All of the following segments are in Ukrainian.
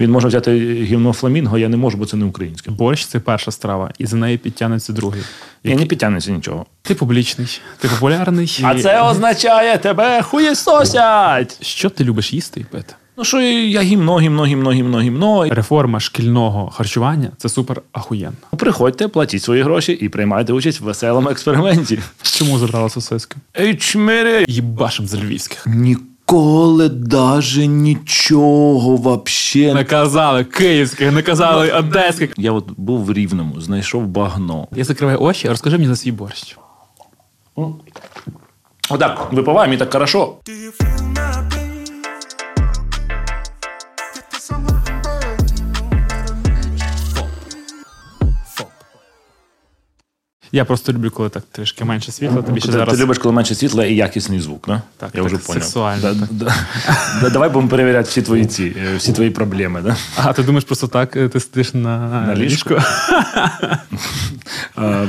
Він може взяти гімно фламінго, я не можу, бо це не українське. Борщ це перша страва, і за нею підтягнеться другий. Я не підтягнеться нічого. Ти публічний, ти популярний. А це означає тебе хуєсосять! Що ти любиш їсти і пити? Ну що я гімно, гімно, гімно, гімно, гімно. Реформа шкільного харчування це супер ахуєнно. Приходьте, платіть свої гроші і приймайте участь в веселому експерименті. Чому забрала сосиски? Ей, чмири! Їбашим за львівських. Ніколи даже нічого вообще. Не казали київських, не казали одеських. Я от був в Рівному, знайшов багно. Я закриваю очі, розкажи мені за свій борщ. Отак, випиваємо і так хорошо. Я просто люблю, коли так трішки менше світла. Тобі ще ти, зараз ти любиш, коли менше світла і якісний звук, да? Так, Я так, вже сексуально, Да, так. да. Да, давай будемо перевіряти всі твої ці, е, всі твої проблеми. Да? А ти думаєш, просто так е, ти сидиш на, На ліжку?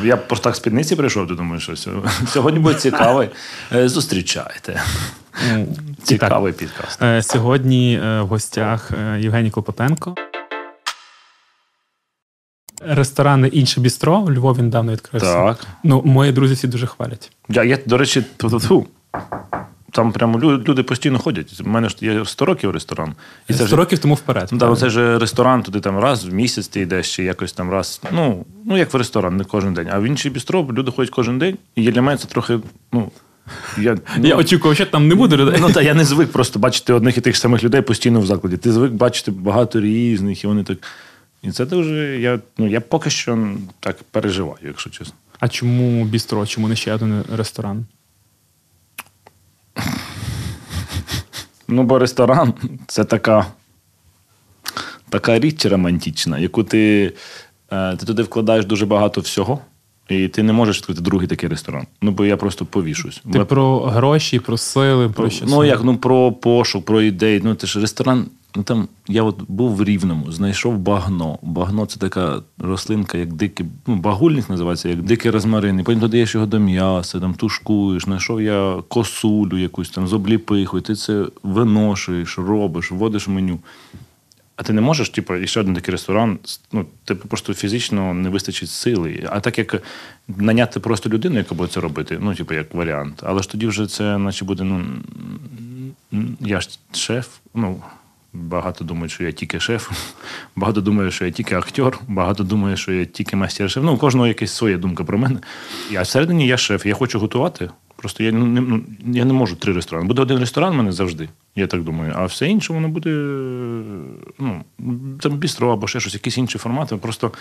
Я просто так з спідниці прийшов, ти думаєш, що сьогодні- буде цікавий. Е, Зустрічайте. Цікавий підкаст. Сьогодні в гостях Євгеній Клопотенко. Ресторани інше бістро у Львові недавно відкрився. Так. Ну, мої друзі всі дуже хвалять. Я, я до речі, тьфу-тьфу. там прямо лю- люди постійно ходять. У мене ж є 100 років ресторан. І це 100 ж років тому вперед. Ну, це ж ресторан, туди там раз в місяць ти йдеш, чи якось там раз. Ну, ну як в ресторан, не кожен день. А в інший бістро люди ходять кожен день. І для мене це трохи. Ну, я, ну, Я очікував, що там не буде людей. Ну, та я не звик просто бачити одних і тих самих людей постійно в закладі. Ти звик бачити багато різних, і вони так. І це дуже. Я, ну, я поки що так переживаю, якщо чесно. А чому бістро? Чому не ще один ресторан? Ну, бо ресторан це така, така річ романтична, яку ти, е, ти туди вкладаєш дуже багато всього, і ти не можеш відкрити другий такий ресторан. Ну, бо я просто повішусь. Ти Бо- про гроші, про сили, про що? ну, як ну про пошук, про ідеї. Ну, це ж ресторан. Ну там я от був в Рівному, знайшов багно. Багно це така рослинка, як дикий, ну, багульник називається, як дикий розмарин. І потім додаєш його до м'яса, там тушкуєш. Знайшов я косулю якусь там з обліпихою, ти це виношуєш, робиш, вводиш меню. А ти не можеш, типу, і ще один такий ресторан, ну, типу, просто фізично не вистачить сили. А так як наняти просто людину, яка буде це робити, ну, типу, як варіант. Але ж тоді вже це, наче буде, ну, я ж шеф, ну. Багато думають, що я тільки шеф, багато думають, що я тільки актер, багато думають, що я тільки мастер-шеф. Ну, у кожного якась своя думка про мене. Я всередині я шеф, я хочу готувати. Просто я не, ну, я не можу три ресторани. Буде один ресторан в мене завжди, я так думаю. А все інше воно буде ну, там бістро або ще щось, якісь інші формати. Просто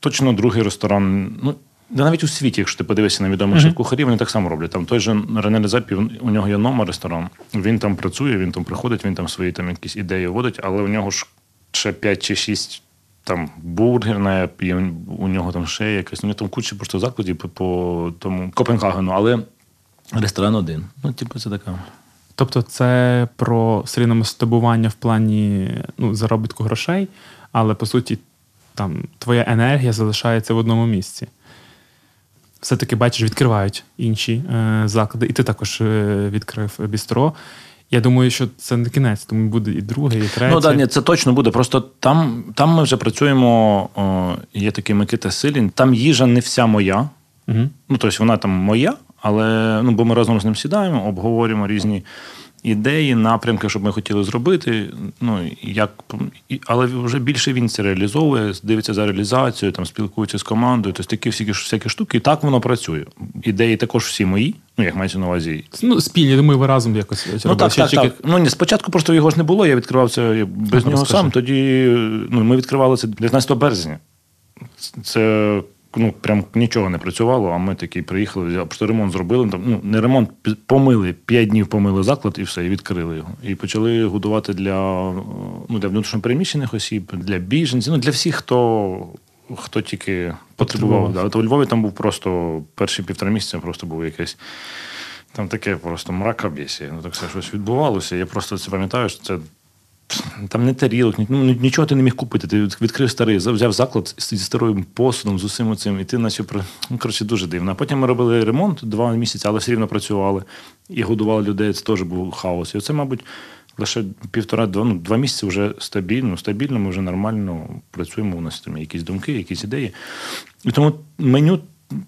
точно другий ресторан. Ну, да навіть у світі, якщо ти подивишся на відомих шеф-кухарів, вони так само роблять. Там той же Рене Лезапі, у нього є номер ресторан. Він там працює, він там приходить, він там свої там якісь ідеї вводить, але у нього ж ще 5 чи 6 там бургерна, і у нього там ще якась. У нього там куча просто закладів по, по тому Копенгагену, але ресторан один. Ну, типу, це така. Тобто це про серійне мастурбування в плані ну, заробітку грошей, але по суті, там твоя енергія залишається в одному місці. Все-таки, бачиш, відкривають інші е, заклади, і ти також е, відкрив бістро. Я думаю, що це не кінець, тому буде і друге, і третє. Ну, да, ні, це точно буде. Просто там, там ми вже працюємо. О, є такий Микита Силін. Там їжа не вся моя. Угу. Ну, тобто вона там моя, але ну, бо ми разом з ним сідаємо, обговорюємо різні ідеї, напрямки, що б ми хотіли зробити. Ну, як, але вже більше він це реалізовує, дивиться за реалізацією, там, спілкується з командою, тобто такі всякі, всякі штуки, і так воно працює. Ідеї також всі мої, ну, як мається на увазі. Ну, спільні, думаю, ви разом якось робили. Ну так, так, так. Ну ні, спочатку просто його ж не було, я відкривав це без Ну, нього розкажи. сам. Тоді ну, ми відкривали це 19 березня. Це ну, прям нічого не працювало, а ми такі приїхали, взяли, просто ремонт зробили. Там, ну, не ремонт, помили, 5 днів помили заклад і все, і відкрили його. І почали годувати для, ну, для внутрішньопереміщених осіб, для біженців, ну, для всіх, хто. Хто тільки потребував. Потребував. Да. От у Львові там був просто перші півтора місяця просто був якесь там таке просто мракобєсі. Ну так все щось відбувалося. Я просто це пам'ятаю, що це. Там не тарілок, ну, нічого ти не міг купити. Ти відкрив старий, взяв заклад зі старим посудом, з усім цим, і ти наче. Ну, коротше, дуже дивно. А потім ми робили ремонт два місяці, але все рівно працювали і годували людей. Це теж був хаос. І оце, мабуть, лише півтора-два ну, два місяці вже стабільно, стабільно, ми вже нормально працюємо. У нас там є якісь думки, якісь ідеї. І тому меню,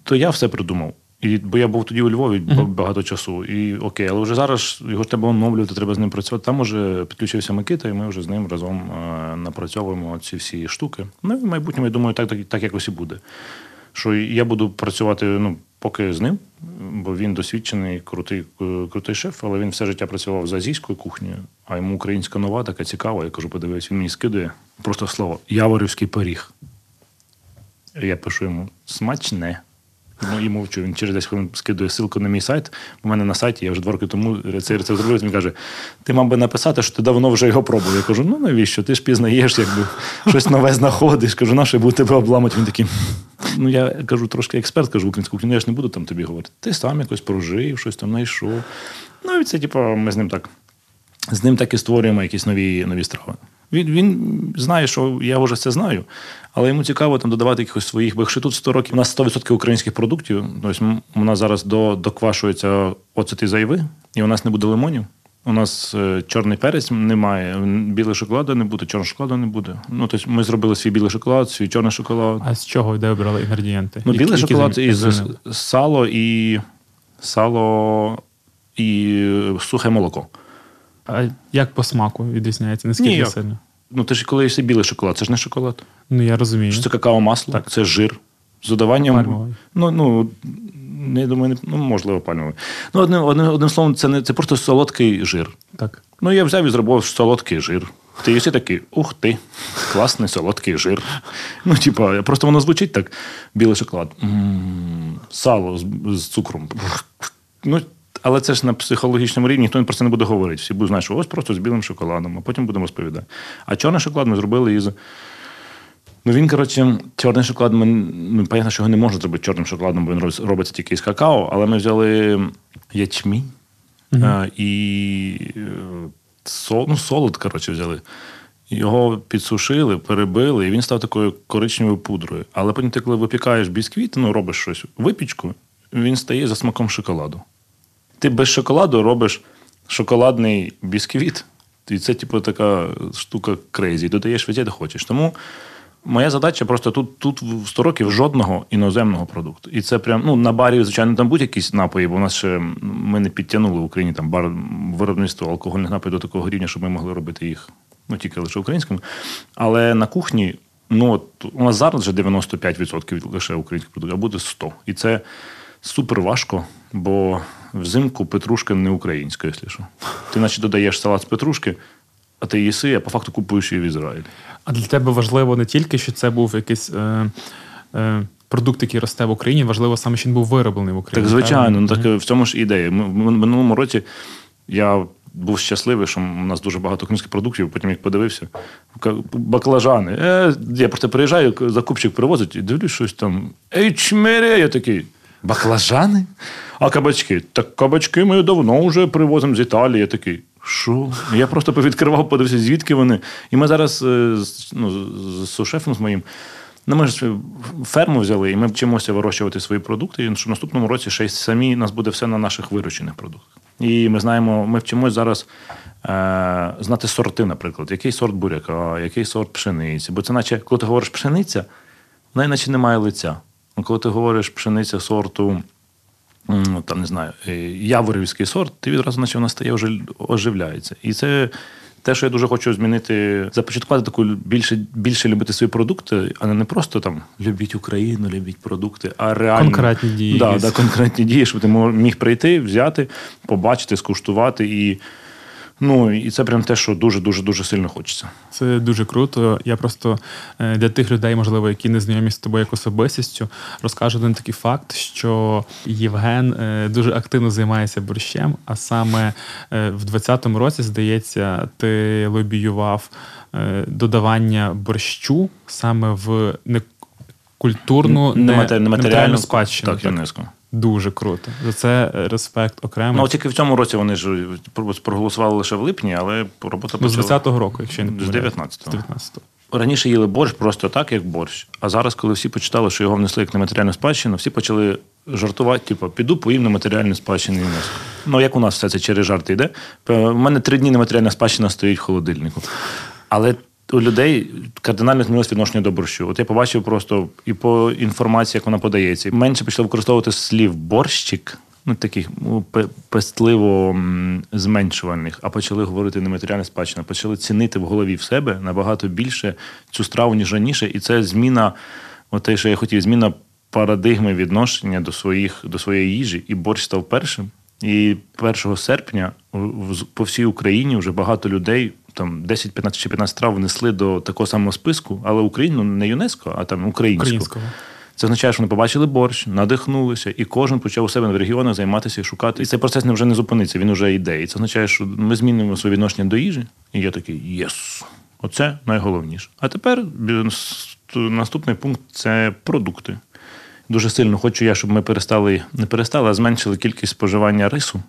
то я все придумав. І, бо я був тоді у Львові ба- багато часу. І окей, але вже зараз його ж треба оновлювати, треба з ним працювати. Там уже підключився Микита, і ми вже з ним разом е, напрацьовуємо ці всі штуки. Ну і в майбутньому, я думаю, так, так, так якось і буде. Що я буду працювати ну, поки з ним, бо він досвідчений, крутий, е, крутий шеф, але він все життя працював за азійською кухнею, а йому українська нова, така цікава. Я кажу, подивись, він мені скидує просто слово Яворівський пиріг. Я пишу йому смачне. І мовчу. Він через 10 хвилин скидує ссылку на мій сайт. У мене на сайті, я вже два роки тому цей рецепт зробив. Він каже: ти мав би написати, що ти давно вже його пробував. Я кажу, ну навіщо? Ти ж пізнаєш, якби щось нове знаходиш. Кажу, на що я буду тебе обламати. Він такий. Ну, я кажу, трошки експерт, кажу українську кухню, ну, я ж не буду там тобі говорити. Ти сам якось прожив, щось там знайшов. Ну, і це, типу, ми з ним так з ним так і створюємо якісь нові, нові страви. Він, він знає, що я вже це знаю, але йому цікаво там додавати якихось своїх. Бо якщо тут 100 років, у нас 100% українських продуктів, тобто м- у нас зараз до, доквашується оцет і зайви, і у нас не буде лимонів. У нас е, чорний перець немає, білий шоколаду не буде, чорного шоколаду не буде. Ну, тобто ми зробили свій білий шоколад, свій чорний шоколад. А з чого де обрали інгредієнти? Ну, білий шоколад із сало і сало і сухе молоко. А як по смаку відрізняється? Наскільки Ніяк. сильно? Ну, ти ж коли їси білий шоколад, це ж не шоколад. Ну я розумію. Що це какао масло, Так. це жир. З додаванням. Ну, ну, не думаю, не, ну, можливо, пальмовий. Ну, одним, одним, одним словом, це не це просто солодкий жир. Так. Ну, я взяв і зробив солодкий жир. Ти їси такий, ух ти, класний солодкий жир. Ну, типа, просто воно звучить так: білий шоколад. М, Сало з, з цукром. Ну, але це ж на психологічному рівні, ніхто про це не буде говорити. Всі будуть знати, що ось просто з білим шоколадом, а потім будемо розповідати. А чорний шоколад ми зробили із. Ну, він, коротше, чорний шоколад, ми, ну, понятно, що його не можна зробити чорним шоколадом, бо він робиться- тільки із какао, але ми взяли ячмінь е, і е, сол, ну, солод, коротше, взяли. Його підсушили, перебили, і він став такою коричневою пудрою. Але потім ти, коли випікаєш бісквіт, ну, робиш щось, випічку, він стає за смаком шоколаду. Ти без шоколаду робиш шоколадний бісквіт, і це, типу, така штука crazy. Додаєш везде, де хочеш. Тому моя задача просто тут, тут в 100 років жодного іноземного продукту. І це прям, ну, на барі, звичайно, там будуть якісь напої, бо у нас ще ми не підтягнули в Україні там бар виробництво алкогольних напоїв до такого рівня, щоб ми могли робити їх ну, тільки лише українськими. Але на кухні, ну, от, у нас зараз вже 95% лише українських продуктів, а буде 100. І це супер важко, бо взимку петрушка не українська, якщо що. Ти наче додаєш салат з петрушки, а ти їси, а по факту купуєш її в Ізраїлі. А для тебе важливо не тільки, що це був якийсь е, е, продукт, який росте в Україні, важливо саме, що він був вироблений в Україні. Так, звичайно, ну так в цьому ж ідея. Ми, в минулому році я був щасливий, що у нас дуже багато українських продуктів, потім як подивився. Баклажани. Е, я просто приїжджаю, закупчик привозить і дивлюсь щось там. Ей, чмере! Я такий. Баклажани? А кабачки? Так кабачки ми давно вже привозимо з Італії. Я такий. Що? Я просто повідкривав, подивився, звідки вони. І ми зараз е, ну, з- сушефом з моїм. Ну, ми ж ферму взяли, і ми вчимося вирощувати свої продукти. І що в наступному році ще й самі нас буде все на наших вирощених продуктах. І ми знаємо, ми вчимось зараз е, знати сорти, наприклад, який сорт буряка, який сорт пшениці. Бо це наче, коли ти говориш пшениця, вона іначе не має лиця. А коли ти говориш пшениця сорту, там не знаю, е, яворівський сорт, ти відразу, наче вона стає оживляється. І це те, що я дуже хочу змінити, започаткувати таку більше, більше любити свої продукти, а не просто там любіть Україну, любіть продукти, а реально Конкретні дії Да, да, конкретні дії, щоб ти міг прийти, взяти, побачити, скуштувати і. Ну, і це прям те, що дуже дуже дуже сильно хочеться. Це дуже круто. Я просто е, для тих людей, можливо, які не знайомі з тобою як особистістю, розкажу один такий факт, що Євген е, дуже активно займається борщем, а саме е, в 20-му році, здається, ти лобіював додавання борщу саме в не, Нематер- нематеріальну спадщину. Так, ЮНЕСКО. Дуже круто. За це е, респект окремо. Ну, тільки в цьому році вони ж проголосували лише в липні, але робота Ну, з почала. 20-го року, якщо я не З помиляюсь. 19-го. З 19-го. Раніше їли борщ просто так, як борщ. А зараз, коли всі почитали, що його внесли як нематеріальну спадщину, всі почали жартувати, типу, піду поїм на матеріальну спадщину ЮНЕСКО. Ну, як у нас все це через жарти йде. У мене три дні нематеріальна спадщина стоїть в холодильнику. Але у людей кардинально змінилось відношення до борщу. От я побачив просто і по інформації, як вона подається, менше почали використовувати слів борщик, ну таких ну, пе- пестливо зменшувальних, а почали говорити нематеріальна спадщина, почали цінити в голові в себе набагато більше цю страву, ніж раніше. І це зміна, от те, що я хотів, зміна парадигми відношення до, своїх, до своєї їжі. І борщ став першим. І 1 серпня по всій Україні вже багато людей, там 10, 15 чи 15 трав внесли до такого самого списку, але Україну не ЮНЕСКО, а там українську. Українського. Це означає, що вони побачили борщ, надихнулися, і кожен почав у себе в регіонах займатися і шукати. І цей процес не вже не зупиниться, він вже йде. І це означає, що ми змінюємо своє відношення до їжі. І я такий єс. Оце найголовніше. А тепер наступний пункт це продукти. Дуже сильно хочу я, щоб ми перестали, не перестали, а зменшили кількість споживання рису.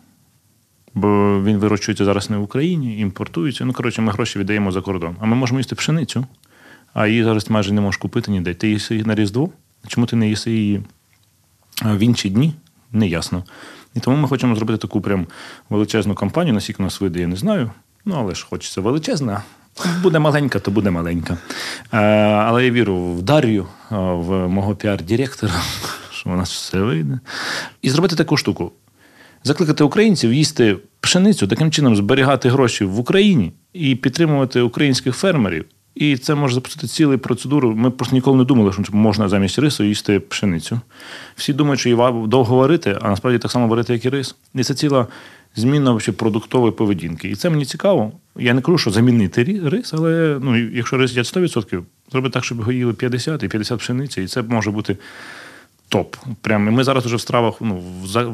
Бо він вирощується зараз не в Україні, імпортується. Ну, коротше, ми гроші віддаємо за кордон. А ми можемо їсти пшеницю, а її зараз майже не можеш купити ніде. Ти їси її на Різдво. Чому ти не їси її в інші дні? Неясно. І тому ми хочемо зробити таку прям величезну кампанію, наскільки нас вийде, я не знаю. Ну, але ж хочеться величезна. Буде маленька, то буде маленька. Але я вірю в Дар'ю, в мого піар-директора, що у нас все вийде. І зробити таку штуку. Закликати українців їсти пшеницю, таким чином зберігати гроші в Україні і підтримувати українських фермерів. І це може запустити цілу процедуру. Ми просто ніколи не думали, що можна замість рису їсти пшеницю. Всі думають, що її довго варити, а насправді так само варити, як і рис. І це ціла зміна продуктової поведінки. І це мені цікаво. Я не кажу, що замінити рис, але ну, якщо рис їдять 100%, зробити так, щоб його їли 50 і 50 пшениці, і це може бути топ. Прям і ми зараз вже в стравах, ну,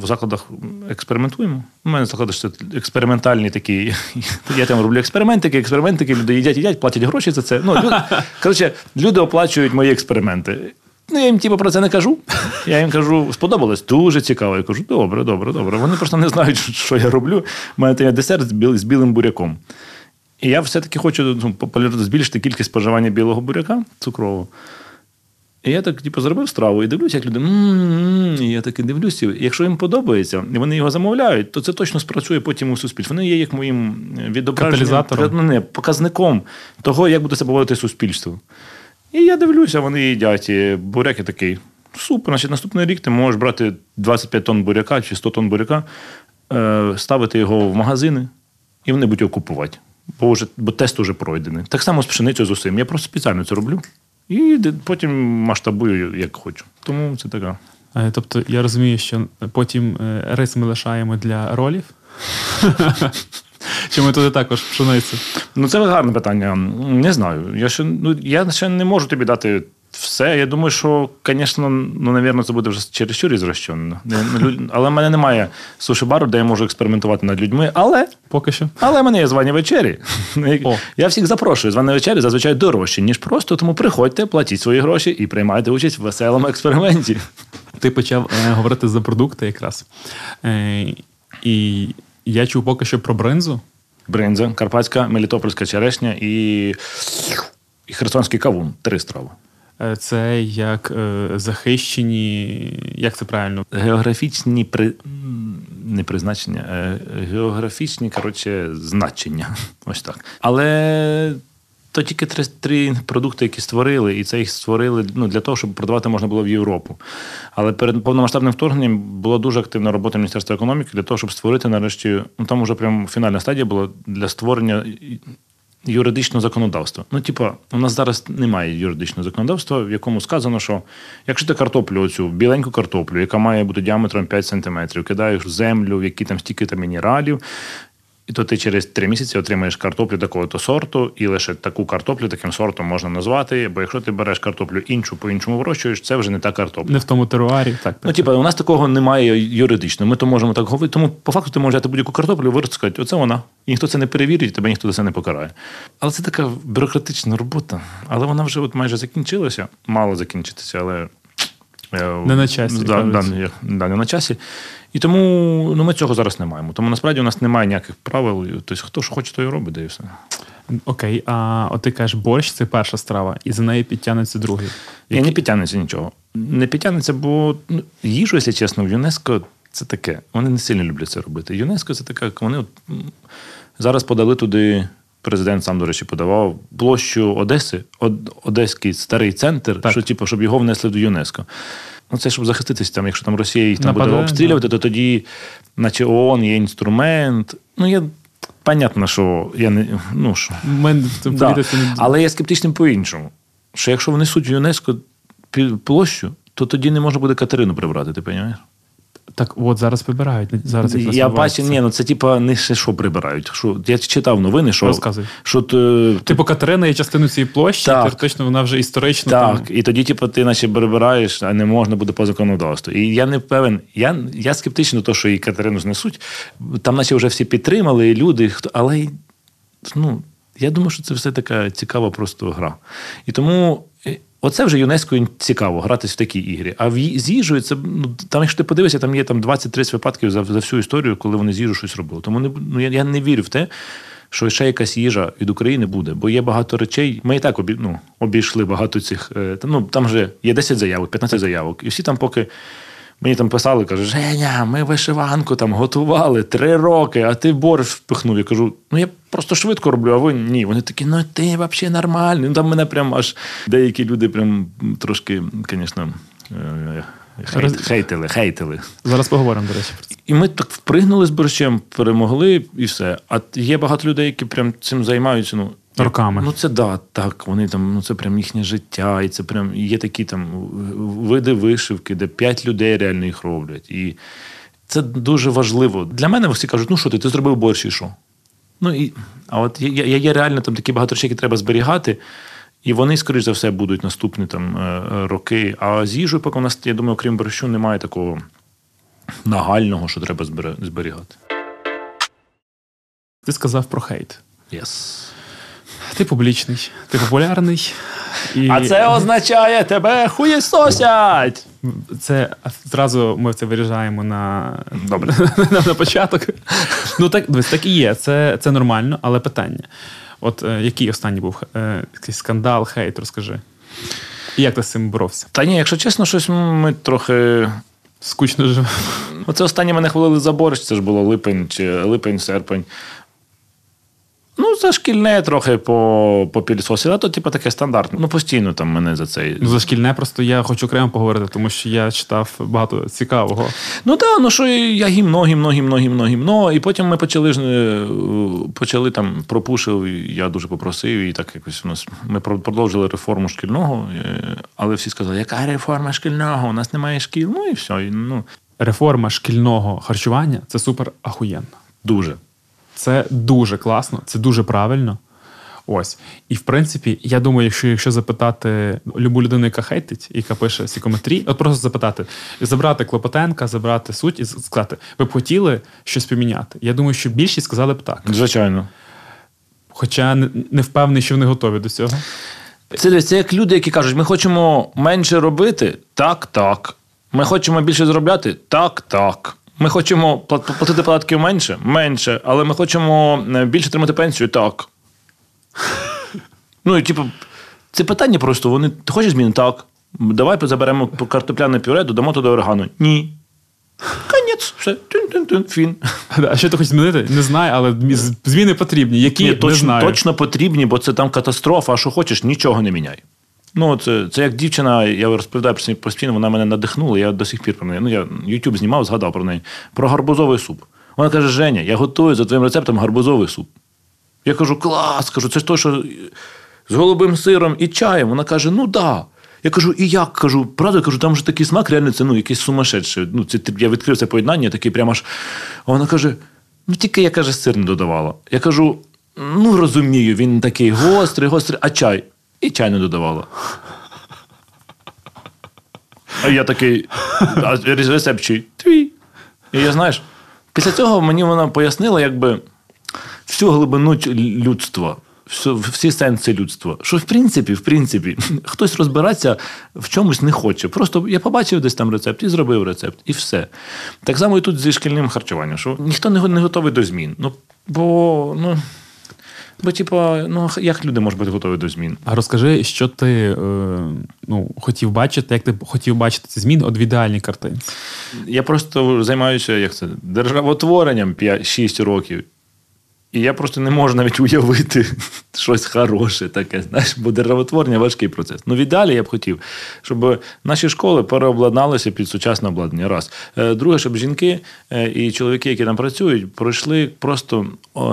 в закладах експериментуємо. У мене заклади ж це експериментальні такі. Я там роблю експериментики, експериментики, люди їдять, їдять, платять гроші за це. Ну, люди, коротше, люди оплачують мої експерименти. Ну, я їм типу, про це не кажу. Я їм кажу, сподобалось, дуже цікаво. Я кажу, добре, добре, добре. Вони просто не знають, що я роблю. У мене є десерт з біл- з білим буряком. І я все-таки хочу ну, збільшити кількість споживання білого буряка цукрового. І я так, типу, зробив страву і дивлюся, як люди. І я таки дивлюся. Якщо їм подобається, і вони його замовляють, то це точно спрацює потім у суспільстві. Вони є як моїм відображенням, ну, не, показником того, як буде себе поводити суспільство. І я дивлюся, вони їдять. І буряк я такий. Супер, значить, наступний рік ти можеш брати 25 тонн буряка чи 100 тонн буряка, е, ставити його в магазини, і вони будуть його купувати. Бо, вже, бо тест вже пройдений. Так само з пшеницею з усім. Я просто спеціально це роблю. І потім масштабую, як хочу. Тому це така. Е, Тобто я розумію, що потім е, рис ми лишаємо для ролів. Чи ми туди також пшеницю? Ну, це гарне питання. Не знаю. Я ще, ну, я ще не можу тобі дати все. Я думаю, що, звісно, ну, навірно, це буде вже чересчур ізрощено. Але в мене немає суші-бару, де я можу експериментувати над людьми. Але Поки що. Але в мене є звані вечері. О. Я всіх запрошую. Звані вечері зазвичай дорожчі, ніж просто. Тому приходьте, платіть свої гроші і приймайте участь в веселому експерименті. Ти почав е, говорити за продукти якраз. Е, і я чув поки що про бринзу. Бринза, карпатська, мелітопольська черешня і, і херсонський кавун. Три страви. Е, Це як е, захищені, як це правильно? Географічні при... не призначення, е, географічні, коротше, значення. Ось так. Але то тільки три, три продукти, які створили, і це їх створили ну, для того, щоб продавати можна було в Європу. Але перед повномасштабним вторгненням була дуже активна робота Міністерства економіки для того, щоб створити нарешті. Ну там вже прям фінальна стадія була для створення юридичного законодавства. Ну, типа, у нас зараз немає юридичного законодавства, в якому сказано, що якщо ти картоплю, оцю біленьку картоплю, яка має бути діаметром 5 см, кидаєш в землю, в які там стільки там мінералів, і то ти через три місяці отримаєш картоплю такого-то сорту, і лише таку картоплю таким сортом можна назвати. Бо якщо ти береш картоплю іншу по-іншому вирощуєш, це вже не та картопля. Не в тому теруарі. Так, так. Ну, типу, у нас такого немає юридично. Ми то можемо так говорити. Тому по факту ти можеш взяти будь-яку картоплю, вирости, сказати, оце вона. І ніхто це не перевірить, тебе ніхто за це не покарає. Але це така бюрократична робота. Але вона вже от майже закінчилася. Мало закінчитися, але. е, Не на часі, Да, да, да, не на часі. І тому ну, ми цього зараз не маємо. Тому насправді у нас немає ніяких правил. Тобто, хто що хоче, то і робить, да і все. Окей, а от ти кажеш, борщ це перша страва, і за нею підтягнеться другий. Я не підтягнеться нічого. Не підтягнеться, бо ну, їжу, якщо чесно, в ЮНЕСКО це таке. Вони не сильно люблять це робити. ЮНЕСКО це таке, вони от, зараз подали туди. Президент сам, до речі, подавав площу Одеси, Одеський старий центр, Так. що, типу, щоб його внесли до ЮНЕСКО. Ну, це щоб захиститися, там, якщо там Росія їх там буде Нападає, обстрілювати, то тоді, наче ООН є інструмент. Ну, я понятно, що я не. Ну, що, Мен, Да. не- Але я скептичним по-іншому. Що якщо внесуть в ЮНЕСКо площу, то тоді не можна буде Катерину прибрати, ти розумієш? Так, от зараз прибирають. Зараз Я бачу, ні, ну це типа не ще що прибирають. Що, я читав новини, що, Розказуй. що ти, Типу Катерина є частиною цієї площі, Так. теоретично вона вже історично. так, Там, і тоді, типу, ти наче прибираєш, а не можна буде по законодавству. І я не певен, я, я скептичний до того, що і Катерину знесуть. Там, наче вже всі підтримали, і люди, хто, але ну, я думаю, що це все така цікава просто гра. І тому. Оце вже ЮНЕСКО цікаво гратись в такі ігри. А в з їжею це ну, там, якщо ти подивишся, там є там 20-30 випадків за, за всю історію, коли вони з їжу щось робили. Тому не, ну, я, я не вірю в те, що ще якась їжа від України буде, бо є багато речей. Ми і так обі, ну, обійшли багато цих. е, ну, там вже є 10 заявок, 15 заявок. І всі там поки. Мені там писали, кажуть, Женя, ми вишиванку там готували три роки, а ти борщ впихнув. Я кажу, ну я просто швидко роблю, а ви ні. Вони такі, ну ти взагалі нормальний. Ну там мене прям аж деякі люди прям трошки, звісно, е, Роз- хейтили, хейтили. Зараз поговоримо, до речі, про це. І ми так впригнули з борщем, перемогли і все. А є багато людей, які прям цим займаються. Ну, Роками. Ну, це да, так. Вони там, ну це прям їхнє життя, і це прям є такі там види вишивки, де п'ять людей реально їх роблять. І це дуже важливо. Для мене всі кажуть, ну що ти, ти зробив борщ і що? Ну і а от є, є, є реально там такі багато речей, які треба зберігати. І вони, скоріш за все, будуть наступні там е, е, роки. А з їжею, поки у нас, я думаю, крім борщу, немає такого нагального, що треба зберігати. Ти сказав про хейт. Yes. Ти публічний, ти популярний. І А це означає тебе хуєсосять! це зразу ми це виріжаємо на, Добре. на, на початок. Ну так, так і є. Це, це нормально, але питання. От е, який останній був е, якийсь скандал, хейт, розкажи. І як ти з цим боровся? Та ні, якщо чесно, щось ми трохи. Скучно живемо. Оце останнє мене хвалили за борщ, це ж було липень чи липень, серпень. Ну, це шкільне трохи по, по пілісосі, а то, типу, таке стандартне. Ну, постійно там мене за це. Ну, за шкільне просто я хочу окремо поговорити, тому що я читав багато цікавого. Ну так, ну що я гімно, гімно, гімно, гімно, гімно. І потім ми почали е, почали там пропушив, я дуже попросив, і так якось у нас ми продовжили реформу шкільного, е, але всі сказали, яка реформа шкільного? У нас немає шкіл. Ну і все. І, ну, Реформа шкільного харчування це супер ахуєнно. дуже. Це дуже класно, це дуже правильно. Ось. І в принципі, я думаю, якщо, якщо запитати любу людину, яка хейтить, яка пише всі коментарі, от просто запитати, забрати Клопотенка, забрати суть і сказати, ви б хотіли щось поміняти. Я думаю, що більшість сказали б так. Звичайно. Хоча не, не впевнений, що вони готові до цього. Це, це як люди, які кажуть, ми хочемо менше робити, так, так. Ми хочемо більше заробляти, так, так. Ми хочемо пла- платити податків менше, менше, але ми хочемо е, більше отримати пенсію, так. Ну, і типу, це питання просто. Вони ти хочеш зміни? Так. Давай заберемо картопляне пюре, додамо туди органу. Ні. Конець, все. Тюн-тюн-тюн, Фін. А що ти хочеш змінити? Не знаю, але зміни потрібні. Які Ні, не знаю. точно потрібні, бо це там катастрофа, а що хочеш, нічого не міняй. Ну, це, це як дівчина, я розповідаю про неї постійно, вона мене надихнула, я до сих пір про неї. Ну, я YouTube знімав, згадав про неї. Про гарбузовий суп. Вона каже: Женя, я готую за твоїм рецептом гарбузовий суп. Я кажу, клас, кажу, це ж то, що з голубим сиром і чаєм. Вона каже: ну да. Я кажу, і як? Кажу, правда, кажу, там же такий смак, реально це ну, якийсь сумасшедший. Ну, це, я відкрив це поєднання, такий прямо аж. А вона каже: ну тільки я каже, сир не додавала. Я кажу: ну розумію, він такий гострий, гострий, а чай? І чай не додавала. А я такий, а рецепт? Твій. І я знаєш, після цього мені вона пояснила, якби всю глибину людства, всі сенси людства. Що в принципі, в принципі, хтось розбиратися в чомусь не хоче. Просто я побачив десь там рецепт і зробив рецепт, і все. Так само і тут зі шкільним харчуванням, що ніхто не готовий до змін. Ну, бо, ну. Бо, типу, ну як люди можуть бути готові до змін? А розкажи, що ти е, ну, хотів бачити, як ти хотів бачити ці зміни от в ідеальній картинці. Я просто займаюся як це, державотворенням 5-6 років. І я просто не можу навіть уявити щось хороше таке, знаєш, бо державотворення важкий процес. Ну, в ідеалі я б хотів, щоб наші школи переобладналися під сучасне обладнання. Раз. Е, Друге, щоб жінки е, і чоловіки, які там працюють, пройшли просто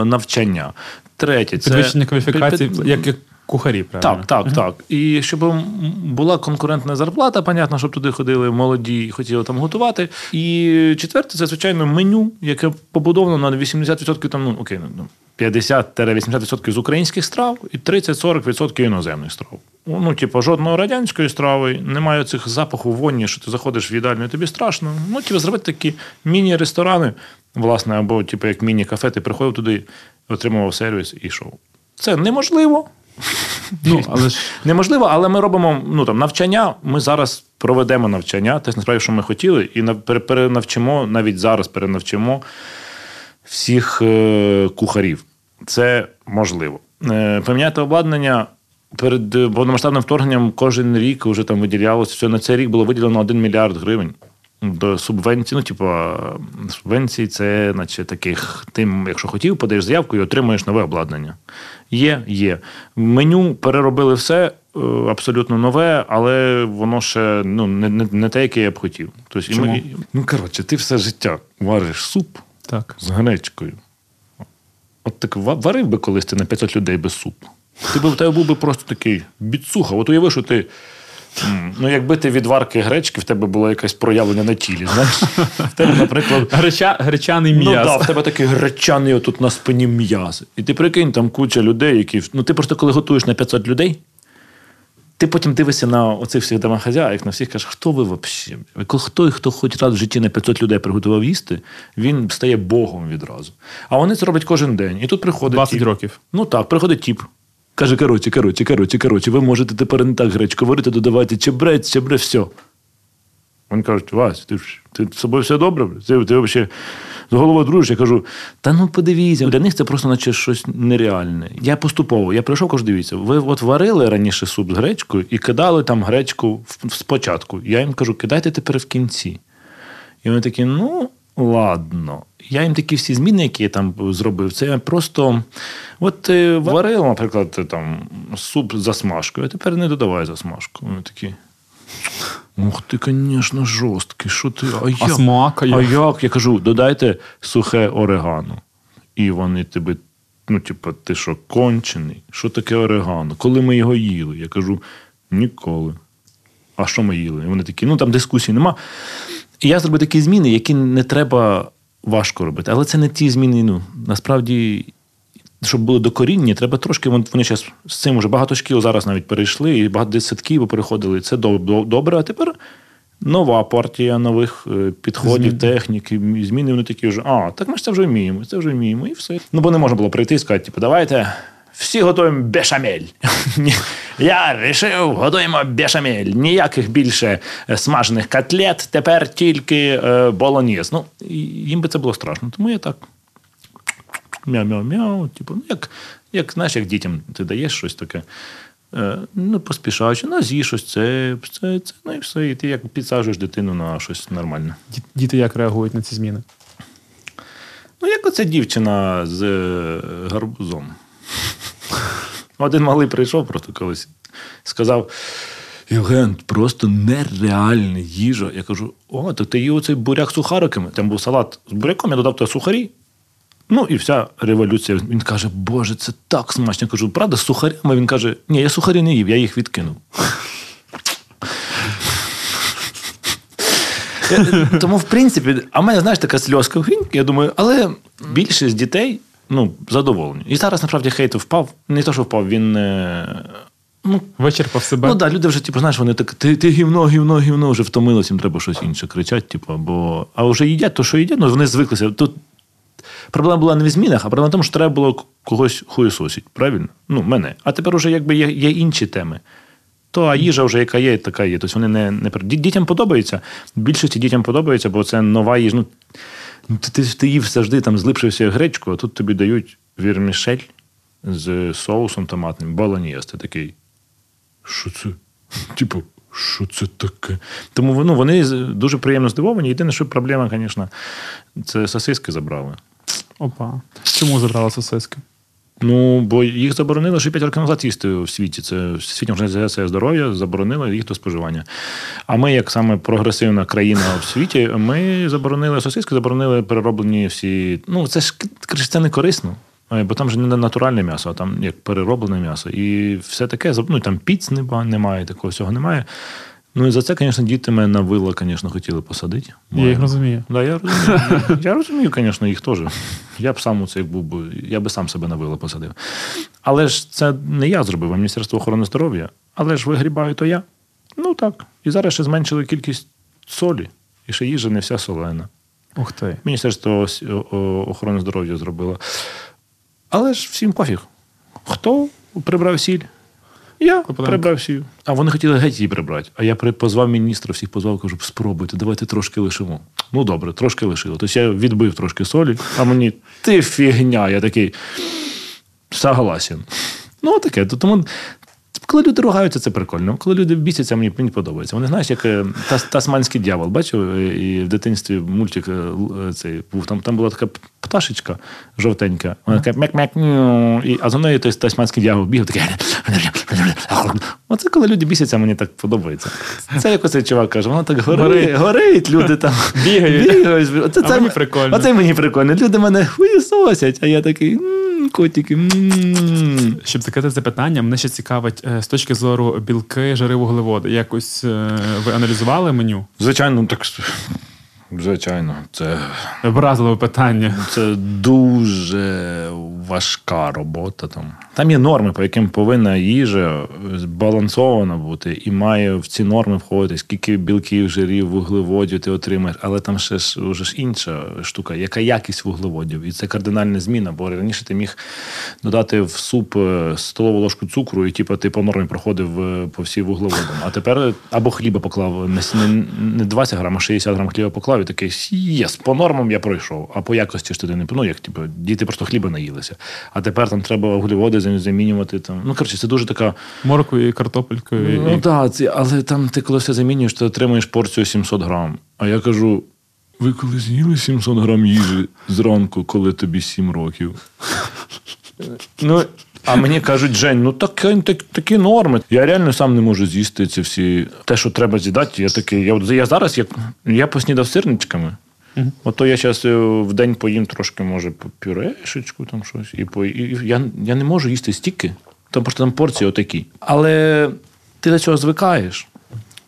навчання. Третє, це Підвищення кваліфікації, під- як, як кухарі, правильно? так, так, так. І щоб була конкурентна зарплата, понятно, щоб туди ходили молоді і хотіли там готувати. І четверте, це звичайно меню, яке побудовано на 80% там, ну окей, ну 50-80% з українських страв і 30-40% іноземних страв. Ну, типу, жодної радянської страви, немає цих запаху воні, що ти заходиш в їдальню, і тобі страшно. Ну, типу, зробити такі міні-ресторани, власне, або типу, як міні-кафе, ти приходив туди, отримував сервіс і йшов. Це неможливо. Ну, але ж Неможливо, але ми робимо ну, там, навчання. Ми зараз проведемо навчання, те насправді, що ми хотіли, і перенавчимо, навіть зараз перенавчимо всіх е, кухарів. Це можливо. Е, поміняти обладнання перед е, повномасштабним вторгненням кожен рік вже там виділялося. Все на цей рік було виділено 1 мільярд гривень. До субвенцій, ну, типу, субвенції це, наче таких, ти, якщо хотів, подаєш заявку і отримуєш нове обладнання. Є, є. Меню переробили все е, абсолютно нове, але воно ще ну, не, не, не те, яке я б хотів. Тобто, і Чому? ми- ну, коротше, ти все життя вариш суп так. з гречкою. От так варив би колись ти на 500 людей без супу. Ти би в тебе був би просто такий біцуха. От уяви, що ти. М, Ну, якби ти від варки гречки, в тебе було якесь проявлення на тілі. Знаєш? В тебе, наприклад, Греча, гречаний Ну, да, в тебе такий гречаний отут на спині м'яз. І ти прикинь, там куча людей, які. Ну, ти просто коли готуєш на 500 людей, ти потім дивишся на оцих всіх домохозяїв, на всіх кажеш, хто ви взагалі? Хто, хто хоч раз в житті на 500 людей приготував їсти, він стає Богом відразу. А вони це роблять кожен день. І тут приходить. 20 тіп. років. Ну так, приходить тіп. Каже, коротше, коротше, коротше, коротше, ви можете тепер не так гречку варити, додавати чебрець, чебрець, все. Вони кажуть, Вась, ти, ти з собою все добре? Ти, ти взагалі з головою дружиш? Я кажу, та ну подивіться, для них це просто наче щось нереальне. Я поступово, я прийшов, кажу, дивіться, ви от варили раніше суп з гречкою і кидали там гречку спочатку. Я їм кажу, кидайте тепер в кінці. І вони такі, ну, ладно. Я їм такі всі зміни, які я там зробив, це я просто. От ти варив, наприклад, там суп з засмажкою, а тепер не додавай засмажку. Вони такі. Ух ти, звісно, жорсткий. Що ти? А, як? смак, а а як? як? Я кажу, додайте сухе орегано. І вони тебе, ну, типу, ти що, кончений? Що таке орегано? Коли ми його їли? Я кажу, ніколи. А що ми їли? І вони такі, ну там дискусій нема. І я зробив такі зміни, які не треба важко робити. Але це не ті зміни. Ну, насправді, щоб були докорінні, треба трошки. Вон- Вони зараз з цим вже багато шкіл зараз навіть перейшли, і багато садків переходили. Це добре. А тепер нова партія нових е, підходів, Змін. техніки, зміни. Вони такі вже, а, так ми ж це вже вміємо, це вже вміємо, і все. Ну, бо не можна було прийти і сказати, типу, давайте. Всі готуємо бешамель. Я вирішив, готуємо бешамель. Ніяких більше е, смажених котлет, тепер тільки е, болоньєз. Ну, їм би це було страшно. Тому я так. Мяу-мяу-мяу. Типу, ну, як, як, знаєш, як дітям ти даєш щось таке. Е, ну, поспішаючи, ну, з'їж щось, це, це, це, ну і все. І ти як підсаджуєш дитину на щось нормальне. Діти як реагують на ці зміни? Ну, як оця дівчина з гарбузом. Один малий прийшов просто колись, сказав: Євген, просто нереальна їжа. Я кажу: о, то ти їв оцей буряк з сухариками. Там був салат з буряком, я додав туди сухарі. Ну і вся революція. Він каже, Боже, це так смачно. Я кажу, правда, з сухарями? Він каже, ні, я сухарі не їв, я їх відкинув. Тому, в принципі, а в мене, знаєш, така сльозка я думаю, але більшість дітей ну, задоволені. І зараз, насправді, хейт впав. Не то, що впав, він. е, Ну, Вичерпав себе. Ну так, да, люди вже, типу, знаєш, вони так, ти, ти гівно, гівно, гівно, вже втомилось, їм треба щось інше кричать, типу, бо. А вже їдять то, що їдять, ну вони звиклися. Тут проблема була не в змінах, а проблема в тому, що треба було когось хуєсосить, правильно? Ну, мене. А тепер вже якби є, є інші теми. То а їжа вже яка є, така є. Тобто вони не, не... Дітям подобається. Більшості дітям подобається, бо це нова їжа. Ну, ти, ти, ти їв завжди там злипшився гречку, а тут тобі дають вірмішель. з соусом томатним, болоньєз. Ти такий. Що це? Типу, що це таке? Тому ну, вони дуже приємно здивовані. Єдине, що проблема, звісно, це сосиски забрали. Опа. Чому забрала сосиски? Ну, бо їх заборонили ще 5 років назад їсти в світі. Це Світня організація здоров'я заборонила їх до споживання. А ми, як саме прогресивна країна в світі, ми заборонили сосиски, заборонили перероблені всі. Ну, це ж це не корисно. е, Бо там же не натуральне м'ясо, а там як перероблене м'ясо. І все таке, ну, там піц нема- немає, такого всього немає. Ну і за це, звісно, діти мене на вила, звісно, хотіли посадити. Я їх розумію. Да, я розумію. Я розумію, звісно, їх теж. Я б сам у це як був я би сам себе на вила посадив. Але ж це не я зробив, а Міністерство охорони здоров'я. Але ж вигрібаю то я. Ну так. І зараз ще зменшили кількість солі. І ще їжа не вся солена. Ух ти. Міністерство охорони здоров'я зробило. Але ж всім пофіг. Хто прибрав сіль? Я Клопотенко. прибрав сіль. А вони хотіли геть її прибрати. А я позвав міністра, всіх позвав, кажу, спробуйте, давайте трошки лишимо. Ну добре, трошки лишило. Тобто я відбив трошки солі, а мені ти фігня. Я такий согласен. Ну, таке. Тому коли люди ругаються, це прикольно. Коли люди бісяться, мені, мені подобається. Вони знаєш, як е, тас, тасманський дьявол. Бачив, е, і в дитинстві мультик е, цей був. Там, там була така пташечка жовтенька. Вона така мяк-мяк, і, а за нею той тасманський дьявол бігав такий. Оце коли люди бісяться, мені так подобається. Це як оцей чувак каже, воно так горить, Горить. люди там Бігають. бігають. Оце, А мені прикольно. Оце мені прикольно. Люди мене хуєсосять, а я такий, «М, котики. Щоб закрити це питання, мене ще цікавить е, з точки зору білки, жири, вуглеводи. Якось е, ви аналізували меню? Звичайно, так. Звичайно, це, Вразливе питання. це дуже важка робота. Там. там є норми, по яким повинна їжа збалансована бути, і має в ці норми входити, скільки білків, жирів, вуглеводів ти отримаєш. Але там ще ж ж інша штука, яка якість вуглеводів. І це кардинальна зміна, бо раніше ти міг додати в суп е, столову ложку цукру, і типу, ти по нормі проходив е, по всі вуглеводам. А тепер або хліба поклав не 20 грам, а 60 грам хліба поклав, і такий єс, по нормам я пройшов. А по якості ж туди не ну, як типу, діти просто хліба наїлися. А тепер там треба вуглеводи замінювати. Там. Ну, коротше, це дуже така. Моркою, картопелькою. Ну і... так, це, але там ти коли все замінюєш, то отримуєш порцію 700 грам. А я кажу: ви коли з'їли 700 грам їжі зранку, коли тобі 7 років? Ну, а мені кажуть, Жень, ну так, так, такі норми. Я реально сам не можу з'їсти ці всі. Те, що треба з'їдати, я такий. Я, я зараз як, я поснідав сирничками. Ото я зараз в день поїм трошки, може, по пюрешечку, там щось. І, по, і я, я не можу їсти стільки. тому що там порції отакі. Але ти до цього звикаєш.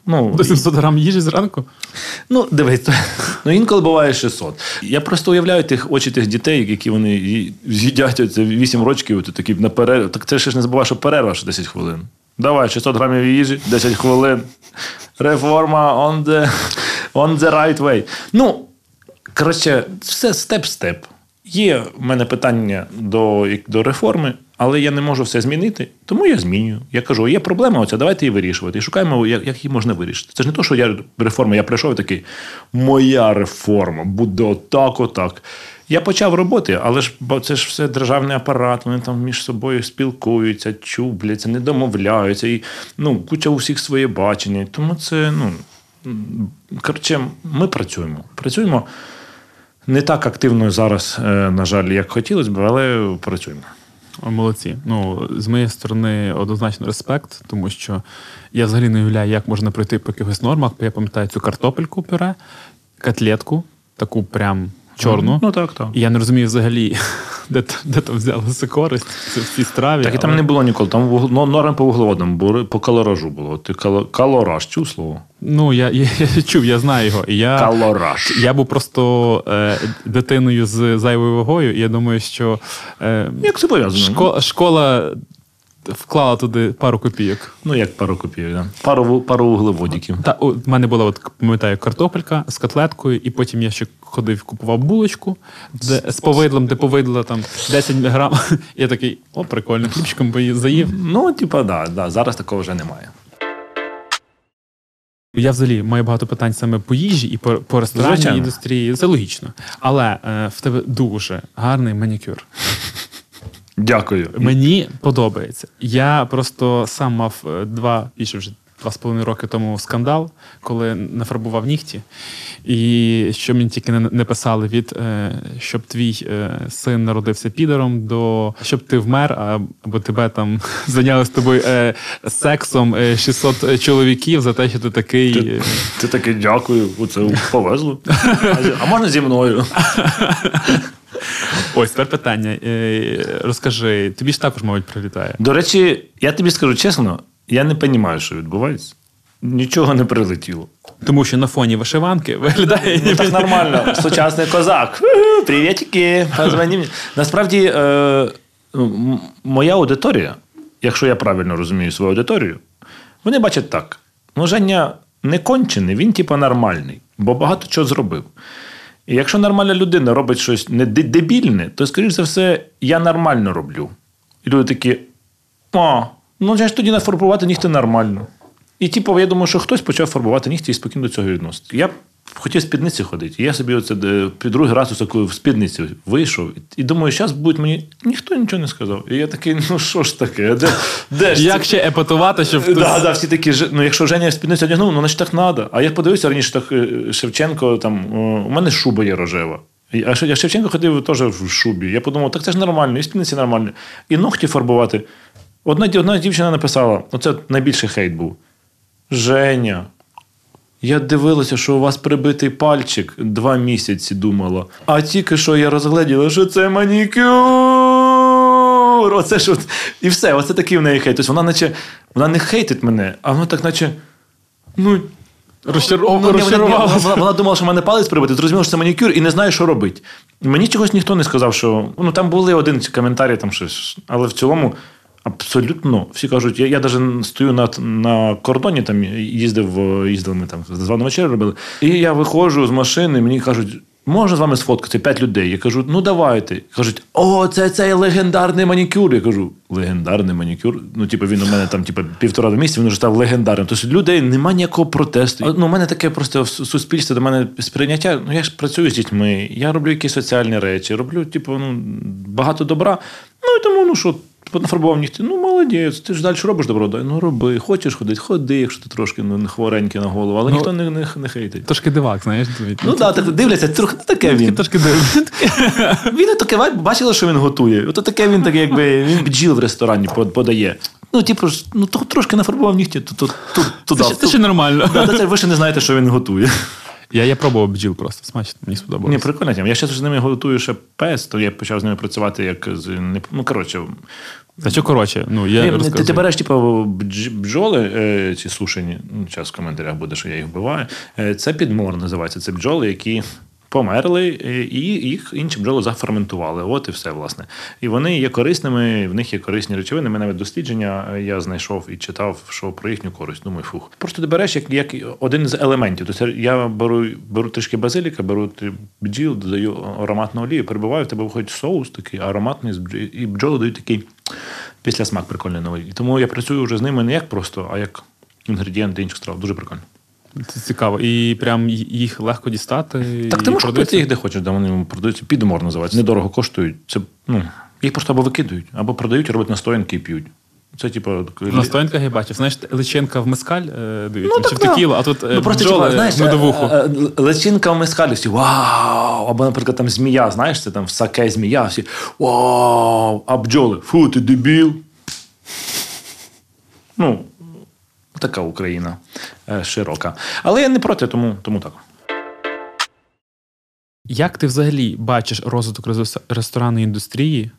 Ну, До 700 грам їжі зранку? Ну, дивись, ну інколи буває 600. Я просто уявляю тих очі тих дітей, які вони з'їдять оце 8 рочків, то такі на перерву. Так це ще ж не забувай, що перерва що 10 хвилин. Давай, 600 грамів їжі, 10 хвилин. Реформа on the, on the right way. Ну, коротше, все степ-степ. Є в мене питання до, до реформи, але я не можу все змінити, тому я змінюю. Я кажу, є проблема оця, давайте її вирішувати. І шукаємо, як, як її можна вирішити. Це ж не то, що я реформа, я прийшов і такий, моя реформа буде отак, отак. Я почав роботи, але ж бо це ж все державний апарат, вони там між собою спілкуються, чубляться, не домовляються, і ну, куча у всіх своє бачення. Тому це, ну, коротше, ми працюємо. Працюємо не так активно зараз, е, на жаль, як хотілося б, але працюємо. Молодці. Ну, з моєї сторони, однозначно респект, тому що я взагалі не уявляю, як можна пройти по якихось нормах. Я пам'ятаю цю картопельку пюре, котлетку, таку прям чорну. Ну так, так. І я не розумію взагалі, де, де там взялася користь це в цій страві. Так і там але- не було ніколи. Там вугл- ну, норм по вуглеводам, бо по калоражу було. Ти кало- калораж, чув слово? Ну, я, я, я чув, я знаю його. І я, Калораж. я був просто е, дитиною з зайвою вагою, і я думаю, що е, Як це пов'язано? шко, школа вклала туди пару копійок. Ну, як пару копійок, да? пару, пару вуглеводиків. Та у мене була, от, пам'ятаю, картопелька з котлеткою, і потім я ще ходив, купував булочку де, з повидлом, де повидло там 10 грам. Я такий, о, прикольно, хлібчиком поїв, заїв. Ну, типа, да, да, зараз такого вже немає. Я взагалі маю багато питань саме по їжі і по, по ресторанній індустрії. Це логічно. Але е, в тебе дуже гарний манікюр. Дякую. Мені подобається. Я просто сам мав е, два більше вже два з половиною роки тому скандал, коли нафарбував нігті. І що мені тільки не, писали від е, щоб твій е, син народився підером, до щоб ти вмер, або тебе там зайняли з тобою сексом е, 600 чоловіків за те, що ти такий. Ти, ти такий дякую, оце повезло. А можна зі мною? Ось тепер питання. Е, Розкажи, тобі ж також, мабуть, прилітає. До речі, я тобі скажу чесно, я не розумію, що відбувається. Нічого не прилетіло. Тому що на фоні вишиванки виглядає. Ну, так нормально. Сучасний козак. Ху, Привітики. Насправді, е, моя аудиторія, якщо я правильно розумію свою аудиторію, вони бачать так. Ну, Женя не кончений, він типу нормальний, бо багато чого зробив. І якщо нормальна людина робить щось не дебільне, то, скоріш за все, я нормально роблю. І люди такі: а, ну я ж тоді нафарбувати нігти нормально. І типу, я думаю, що хтось почав фарбувати нігті і спокійно до цього відносити. Я хотів в спідниці ходити. Я собі оце е, під другий раз в спідниці вийшов. І думаю, зараз будуть мені. Ніхто нічого не сказав. І я такий, ну що ж таке? Де, де ж це? Як ще епатувати, щоб хтось... Да, да, всі такі, «Ж- ну якщо Женя спідницю одягнув, ну значить так треба. А я подивився раніше так е, Шевченко, там, у мене шуба є рожева. А Ше- Шевченко ходив теж в шубі. Я подумав, так це ж нормально, і спідниці нормально. І ногті фарбувати. Одна, одна дівчина написала: оце найбільший хейт був. Женя. Я дивилася, що у вас прибитий пальчик два місяці думала. А тільки що я розгледіла, що це манікюр. Оце ж от... І все, оце такий в неї хейт. Тобто вона наче вона не хейтить мене, а вона так, наче. Ну, Розчар- Ну, ні, вона, вона, вона думала, що в мене палець прибитий, зрозуміла, що це манікюр і не знає, що робити. Мені чогось ніхто не сказав, що. Ну, там були один ці коментарі, там щось. Але в цілому абсолютно всі кажуть, я, я навіть стою на, на кордоні, там їздив, е, їздили ми там з вами вечерю робили. І я виходжу з машини, мені кажуть. Можна з вами сфоткати п'ять людей? Я кажу, ну давайте. Кажуть, о, це цей легендарний манікюр. Я кажу, легендарний манікюр. Ну, типу, він у мене там, типу, півтора місяця, він вже став легендарним. Тобто людей немає ніякого протесту. Ну, у мене таке просто в суспільстві до мене сприйняття. Ну, я ж працюю з дітьми, я роблю якісь соціальні речі, роблю, типу, ну, багато добра. Ну і тому, ну що, нафарбував нігті, ну молодець, ти ж далі робиш добро, ну роби. Хочеш ходити, ходи, якщо ти трошки ну, не хворенький на голову, але Ну, ніхто не, не, не хейтить. Трошки дивак, знаєш. Ну так, так дивляться, трохи таке він. Трошки. Він таке бачила, що він готує. Ото таке він таке, якби він бджіл в ресторані подає. Ну, типу, ну трошки нафарбував нігті, то, туди. Це, ще- нормально. Ви ще не знаєте, що він готує. Я, я пробував бджіл просто, смачно, мені Ні, прикольна тема. Я ще з ними готую ще пес, то я почав з ними працювати як з. Ну, коротше, Та що коротше, ну я Ні, ти, ти береш, типу, бджоли е, ці сушені, ну, зараз в коментарях буде, що я їх вбиваю. Е, це підмор називається. Це бджоли, які померли, е, і їх інші бджоли заферментували. От і все, власне. І вони є корисними, в них є корисні речовини. Ми навіть дослідження е, я знайшов і читав, що про їхню користь. Думаю, фух. Просто ти береш як, як один з елементів. Тобто я беру, беру трішки базиліка, беру бджіл, додаю ароматну олію, перебиваю, в тебе виходить соус такий ароматний, і бджоли дають такий після смак прикольний новий. Тому я працюю вже з ними не як просто, а як інгредієнти інших страв. Дуже прикольно. Це цікаво. І прям їх легко дістати. Так ти можеш купити їх де хочеш, де вони продаються. Підмор називається. Недорого коштують. Це, ну, їх просто або викидують, або продають, роблять настоянки і п'ють. Це, типу, На стоянках я бачив. Знаєш, личинка в мескаль е, дають, Ну, чи так, в текілу, а тут е, ну, просто, бджоли типу, знаєш, медовуху. е, е, личинка в мескалі всі вау! Або, наприклад, там змія, знаєш, це там в саке змія, всі вау! А бджоли, фу, ти дебіл. Ну, така Україна е, широка. Але я не проти, тому, тому так. Як ти взагалі бачиш розвиток ресторанної індустрії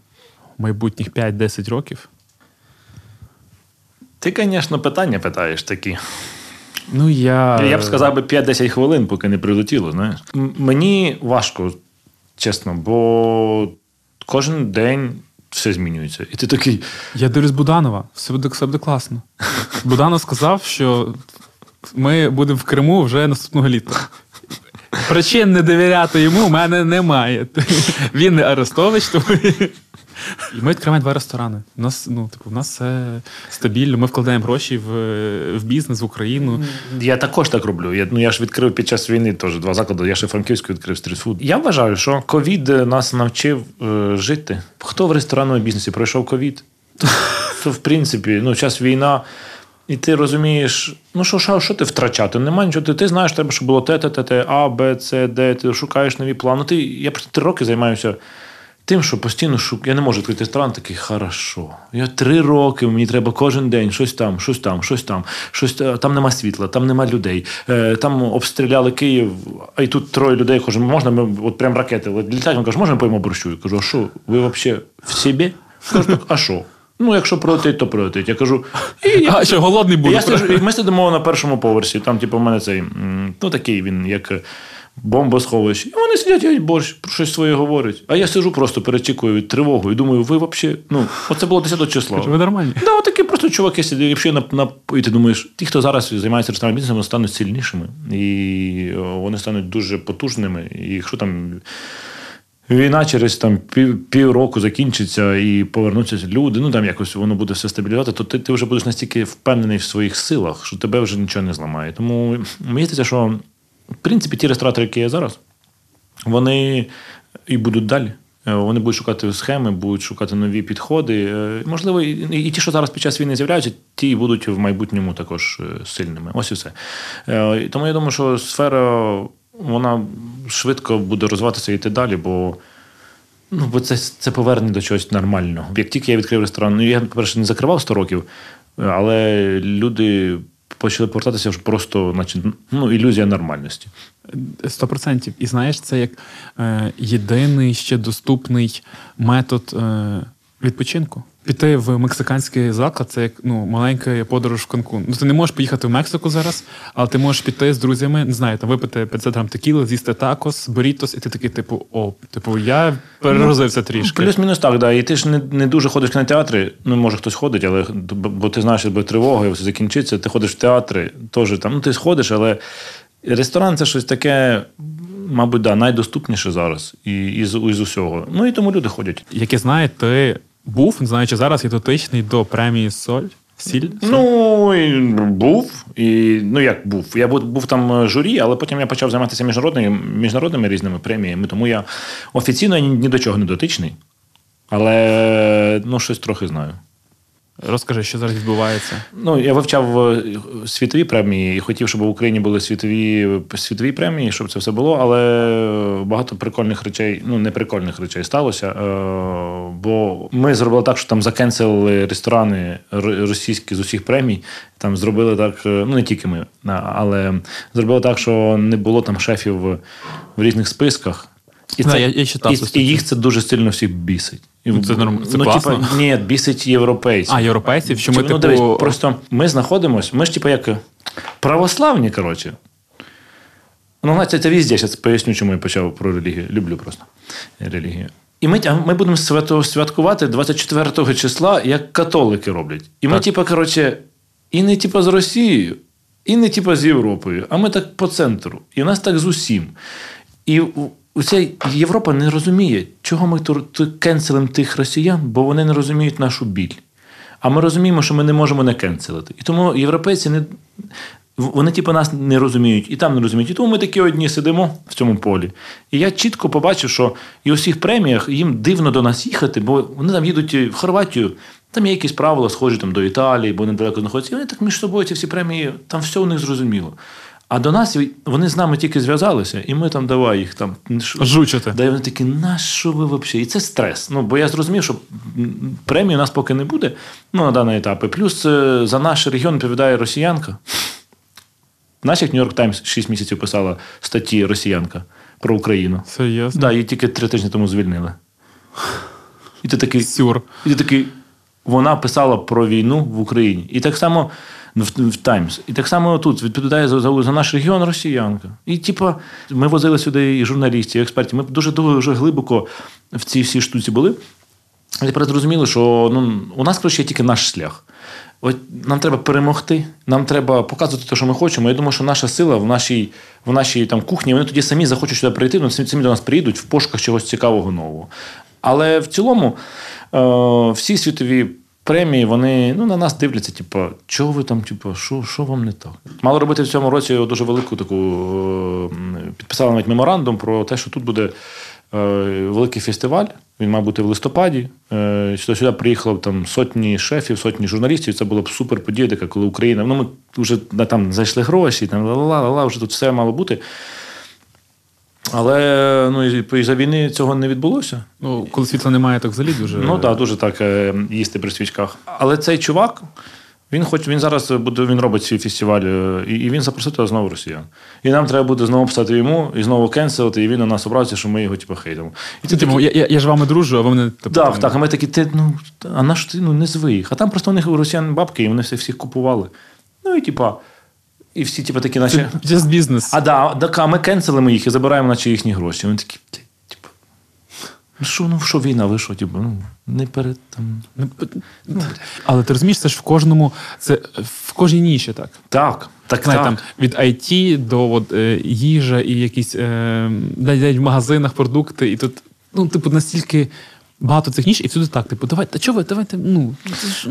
майбутніх 5-10 років? Ти, звісно, питання питаєш такі. Ну, я. Я б сказав би 5-10 хвилин, поки не прилетіло. Знаєш. Мені важко, чесно, бо кожен день все змінюється. І ти такий. Я дивлюсь Буданова, все буде, все буде класно. Буданов сказав, що ми будемо в Криму вже наступного літа. Причин не довіряти йому в мене немає. Він не Арестович, тому І ми відкриваємо два ресторани. У нас, ну, типу, у нас все стабільно. Ми вкладаємо гроші в, в бізнес, в Україну. Я також так роблю. Я, ну, я ж відкрив під час війни теж два заклади. Я ще Франківську відкрив стрітфуд. Я вважаю, що ковід нас навчив е, жити. Хто в ресторанному бізнесі пройшов ковід? То, в принципі, ну, час війна. І ти розумієш, ну що, що, що ти втрачати? Нема нічого. Ти, ти знаєш, треба, щоб було те, те, те, те, А, Б, С, Д, ти шукаєш нові плани. Ти, я просто три роки займаюся тим, що постійно шук... Я не можу відкрити ресторан, такий хорошо. Я три роки, мені треба кожен день щось там, щось там, щось там, щось там нема світла, там нема людей. Е, там обстріляли Київ, а й тут троє людей. Кажу, можна ми от прям ракети літають. Він каже, можна ми поїмо борщу? Я кажу, а що, ви взагалі в собі? Кажу, так, а що? Ну, якщо прилетить, то прилетить. Я кажу, і я А що голодний буду. я сиджу, і ми сидимо на першому поверсі. Там, типу, у мене цей, ну такий він, як е, бомбосховище. І вони сидять, їдять борщ, про щось своє говорять. А я сижу просто перечікую від тривогу і думаю, ви взагалі, ну, оце було 10 числа. Ви нормальні. Да, отакі просто чуваки сидять. І на, на, і ти думаєш, ті, хто зараз займається ресторанним бізнесом, вони стануть сильнішими. І вони стануть дуже потужними. І якщо там. Війна через там пів, півроку закінчиться і повернуться люди. Ну там якось воно буде все стабілізувати, то ти, ти вже будеш настільки впевнений в своїх силах, що тебе вже нічого не зламає. Тому мені здається, що в принципі ті ресторатори, які є зараз, вони і будуть далі. Е, Вони будуть шукати схеми, будуть шукати нові підходи. Е, Можливо, і, ті, що зараз під час війни з'являються, ті будуть в майбутньому також е, сильними. Ось і все. Тому я думаю, що сфера вона швидко буде розвиватися і йти далі, бо. Ну, бо це, це повернення до чогось нормального. Як тільки я відкрив ресторан, ну я, по-перше, не закривав 100 років, але люди почали повертатися вже просто, наче ну, ілюзія нормальності. Сто процентів. І знаєш, це як е, єдиний ще доступний метод е, відпочинку. Піти в мексиканський заклад це як ну, маленька подорож в Канкун. Ну, ти не можеш поїхати в Мексику зараз, але ти можеш піти з друзями, не знаю, там випити 500 грам текіли, з'їсти такос, бурітос, і ти такий, типу, о, типу, я перерозився трішки. Плюс-мінус так, да. І ти ж не, не дуже ходиш в кінотеатри. Ну, може, хтось ходить, але бо ти знаєш, що буде тривога, і все закінчиться, ти ходиш в театри, теж там, ну ти сходиш, але ресторан це щось таке, мабуть, да, найдоступніше зараз і, із, із усього. Ну і тому люди ходять. Як я знаю, ти був, не знаю, чи зараз є дотичний до премії Соль. Сіль? Ну, був. І, ну, як був. Я був, був там журі, але потім я почав займатися міжнародними, міжнародними різними преміями, тому я офіційно ні, ні до чого не дотичний. Але ну, щось трохи знаю. Розкажи, що зараз відбувається. Ну, я вивчав е, світові премії і хотів, щоб в Україні були світові, світові премії, щоб це все було, але багато прикольних речей, ну не прикольних речей сталося. Е, бо ми зробили так, що там закенселили ресторани російські з усіх премій. Там зробили так, е, ну не тільки ми, але зробили так, що не було там шефів в, різних списках. І, Да, я- я читав і, і їх це дуже сильно всіх бісить. І, Ну, це норм- це ну, класно. Типа, ні, бісить європейців. А, європейців, що ми, ну, типу, дивись, просто ми знаходимося, ми ж типу як православні, коротше. Ну, знаєте, це візде, зараз поясню, чому я почав про релігію. Люблю просто релігію. І ми, ми будемо свято, святкувати 24 числа, як католики роблять. І ми, Так. типу, коротше, і не типу, з Росією, і не типу, з Європою, а ми так по центру. І нас так з усім. І у- Оця Європа не розуміє, чого ми кенселимо тих росіян, бо вони не розуміють нашу біль. А ми розуміємо, що ми не можемо не кенселити. І тому європейці не. Вони, типу, нас не розуміють, і там не розуміють. І тому ми такі одні сидимо в цьому полі. І я чітко побачив, що і у всіх преміях їм дивно до нас їхати, бо вони там їдуть в Хорватію, там є якісь правила, схожі там, до Італії, бо недалеко знаходяться. І вони так між собою ці всі премії, там все у них зрозуміло. А до нас вони з нами тільки зв'язалися, і ми там давай їх там. жучити. Да, і вони такі, на що ви взагалі? І це стрес. Ну, бо я зрозумів, що премії у нас поки не буде ну, на даний етап. Плюс е, за наш регіон відповідає росіянка. Як Нью-Йорк Таймс 6 місяців писала статті росіянка про Україну. Серйозно? Да, її тільки три тижні тому звільнили. І ти такий, Сюр. і ти такий, вона писала про війну в Україні. І так само в, в Таймс. І так само тут відповідає за, за, за наш регіон росіянка. І типа, ми возили сюди і журналістів, і експертів. Ми дуже дуже глибоко в цій всій штуці були. І тепер зрозуміли, що ну, у нас коротше, є тільки наш шлях. От нам треба перемогти, нам треба показувати те, що ми хочемо. Я думаю, що наша сила в нашій, в нашій там, кухні, вони тоді самі захочуть сюди прийти, вони самі самі до нас приїдуть в пошуках чогось цікавого нового. Але в цілому е, всі світові премії, вони ну, на нас дивляться, типу, чого ви там, типу, що, що вам не так? Мали робити в цьому році дуже велику таку е, підписали навіть меморандум про те, що тут буде е, великий фестиваль. Він мав бути в листопаді. Е, Сюди, сюди приїхало там сотні шефів, сотні журналістів. Це була б супер подія, така, коли Україна. Ну, ми вже там зайшли гроші, там ла-ла-ла, вже тут все мало бути. Але ну, і, за війни цього не відбулося. Ну, коли світла немає, так взагалі дуже. Ну так, дуже так е, їсти при свічках. Але цей чувак, він хоч він зараз буде, він робить свій фестиваль, е, і, і він запросив туди знову росіян. І нам треба буде знову писати йому і знову кенселити, і він на нас образиться, що ми його типу, хейтимо. І Це, типу, я, я, я ж вами дружу, а ви мене типу, так, так. А ми такі, ти, ну, а наш ти ну, не звий. А там просто у них у росіян бабки, і вони всіх, всіх купували. Ну і типа, і всі, типу, такі, наче. Це just бізнес. А да, так, а ми кенселимо їх і забираємо, наче їхні гроші. Вони такі, типу, ну що, ну що війна, ви що, типу, ну, не перед там. Ну, Але ти розумієш, це ж в кожному, це в кожній ніші так. Так, так, Знає, так. там, від IT до от, е, їжа і якісь е, навіть в магазинах продукти, і тут, ну, типу, настільки багато цих ніж, і всюди так, типу, давайте, та чого ви, давайте, ну,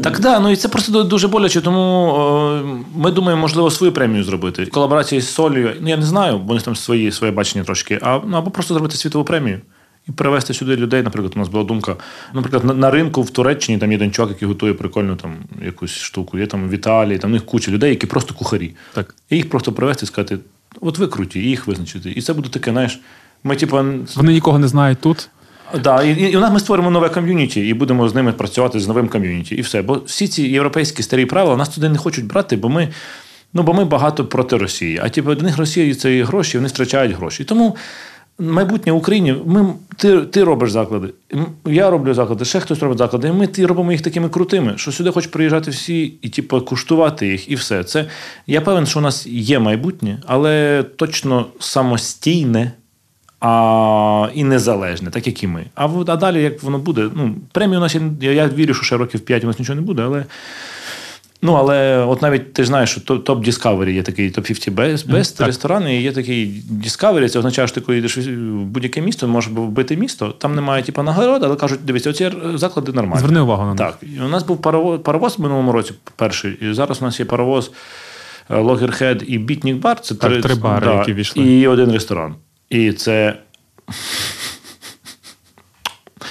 Так, да, ну і це просто дуже боляче, тому е, ми думаємо, можливо, свою премію зробити. Колаборації з Солью, ну я не знаю, бо вони там свої, своє бачення трошки, а, ну, або просто зробити світову премію. І перевести сюди людей. Наприклад, у нас була думка. Наприклад, на, на ринку в Туреччині там є один чувак, який готує прикольну там якусь штуку. Є там в Італії, там у них куча людей, які просто кухарі. Так. І їх просто привезти і сказати: от ви круті, і їх визначити. І це буде таке, знаєш, ми, типу, вони нікого не знають тут. Да, і, і у нас ми створимо нове ком'юніті і будемо з ними працювати з новим ком'юніті. І все. Бо всі ці європейські старі правила нас туди не хочуть брати, бо ми, ну, бо ми багато проти Росії. А типу, до них Росія це гроші, вони втрачають гроші. Тому майбутнє в Україні, ми, ти, ти робиш заклади, я роблю заклади, ще хтось робить заклади. І ми ти робимо їх такими крутими, що сюди хочуть приїжджати всі і типу, куштувати їх, і все. Це, я певен, що у нас є майбутнє, але точно самостійне а, і незалежне, так як і ми. А, а далі, як воно буде, ну, премії у нас, я, я вірю, що ще років 5 у нас нічого не буде, але. Ну, але от навіть ти ж знаєш, що топ Discovery є такий топ 50 best, best так. ресторан, і є такий Discovery, це означає, що ти коли йдеш в будь-яке місто, можеш вбити місто, там немає типу, нагород, але кажуть, дивіться, оці заклади нормальні. Зверни увагу на них. Так, і у нас був паровоз, паровоз в минулому році перший, і зараз у нас є паровоз Loggerhead і Бітнік Бар. Це Так, три бари, які ввійшли. І один ресторан. І це.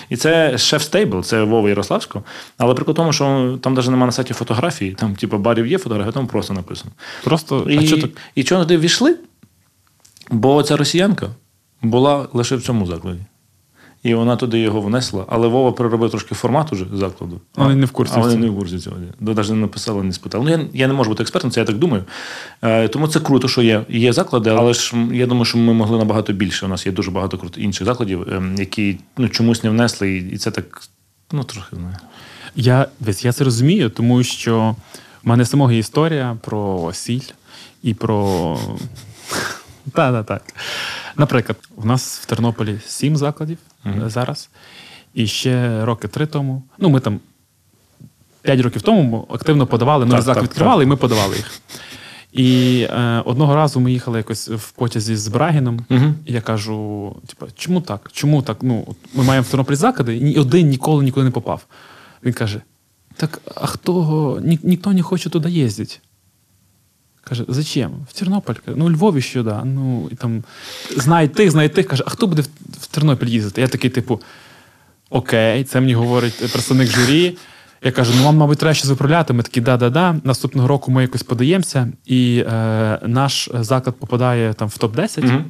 І це шеф стейбл, це Вова Ярославського. Але прикол тому, що там навіть немає на сайті фотографії, там, типу, барів є фотографія, там просто написано. Просто, І, а що так? і чого туди війшли? Бо ця росіянка була лише в цьому закладі. І вона туди його внесла, але Вова переробив трошки формат уже закладу. Вони не в курсі А вони не в курсі цього. Навіть не написали, не спитали. Ну, я, я не можу бути експертом, це я так думаю. Е, тому це круто, що є. Є заклади, але ж я думаю, що ми могли набагато більше. У нас є дуже багато крут- інших закладів, ем, які ну, чомусь не внесли, і, це так, ну, трохи знаю. Я, я це розумію, тому що в мене самого є історія про сіль і про. Так, так, так. Наприклад, у нас в Тернополі сім закладів е, зараз. І ще роки три тому. Ну, ми там п'ять років тому активно подавали, новий Так, заклад так, відкривали, і ми подавали їх. І е, одного разу ми їхали якось в потязі з Брагіном. Мгм. І я кажу: типу, чому так? Чому так? Ну, ми маємо в Тернополі заклади, і ні один ніколи нікуди не попав. Він каже: Так, а хто ні, ніхто не хоче туди їздити? Каже, зачем? В Тернопіль. Каже, Ну, у Львові що, да. Ну, і там знає тих, знає тих. Каже, а хто буде в, в Тернопіль їздити? Я такий, типу, окей, це мені говорить представник журі. Я кажу, ну вам, мабуть, треба щось виправляти. Ми такі, да-да-да. Наступного року ми якось подаємося, і е, наш заклад попадає там в топ-10. Мгм.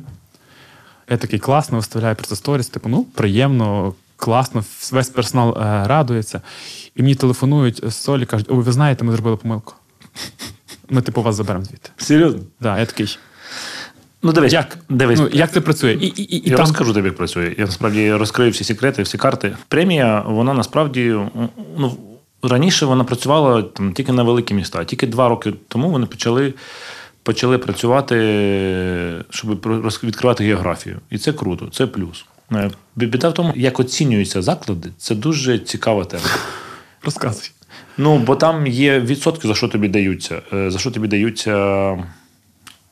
Я такий класно виставляю про це сторіс, типу, ну, приємно, класно, весь персонал е, радується. І мені телефонують з солі, кажуть, ой, ви знаєте, ми зробили помилку. Ми, типу, вас заберемо звідти. Серйозно? Да, я такий. Ну, дивись, Як? дивись. Ну, як це працює? І, і, і, я там... розкажу тобі, як працює. Я насправді розкрию всі секрети, всі карти. Премія, вона насправді ну, раніше вона працювала там, тільки на великі міста. Тільки два роки тому вони почали, почали працювати, щоб відкривати географію. І це круто, це плюс. Е, Біда в тому, як оцінюються заклади, це дуже цікава тема. Розказуй. Ну, бо там є відсотки, за що тобі даються. Е, За що тобі даються.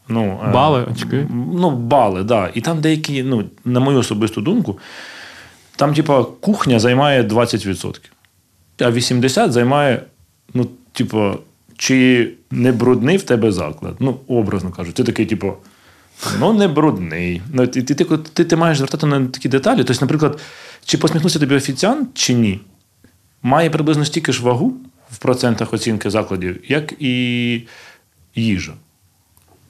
Ну, е, Бали, очки? Ну, бали, так. Да. І там деякі, ну, на мою особисту думку, там, типа, кухня займає 20%. а 80 займає, ну, типу, чи не брудний в тебе заклад. Ну, образно кажуть. Ти такий, типу, ну, не брудний. Ну, ти, ти, ти, ти, ти маєш звертати на такі деталі. Тобто, наприклад, чи посміхнувся тобі офіціант, чи ні, має приблизно стільки ж вагу в процентах оцінки закладів, як і їжа.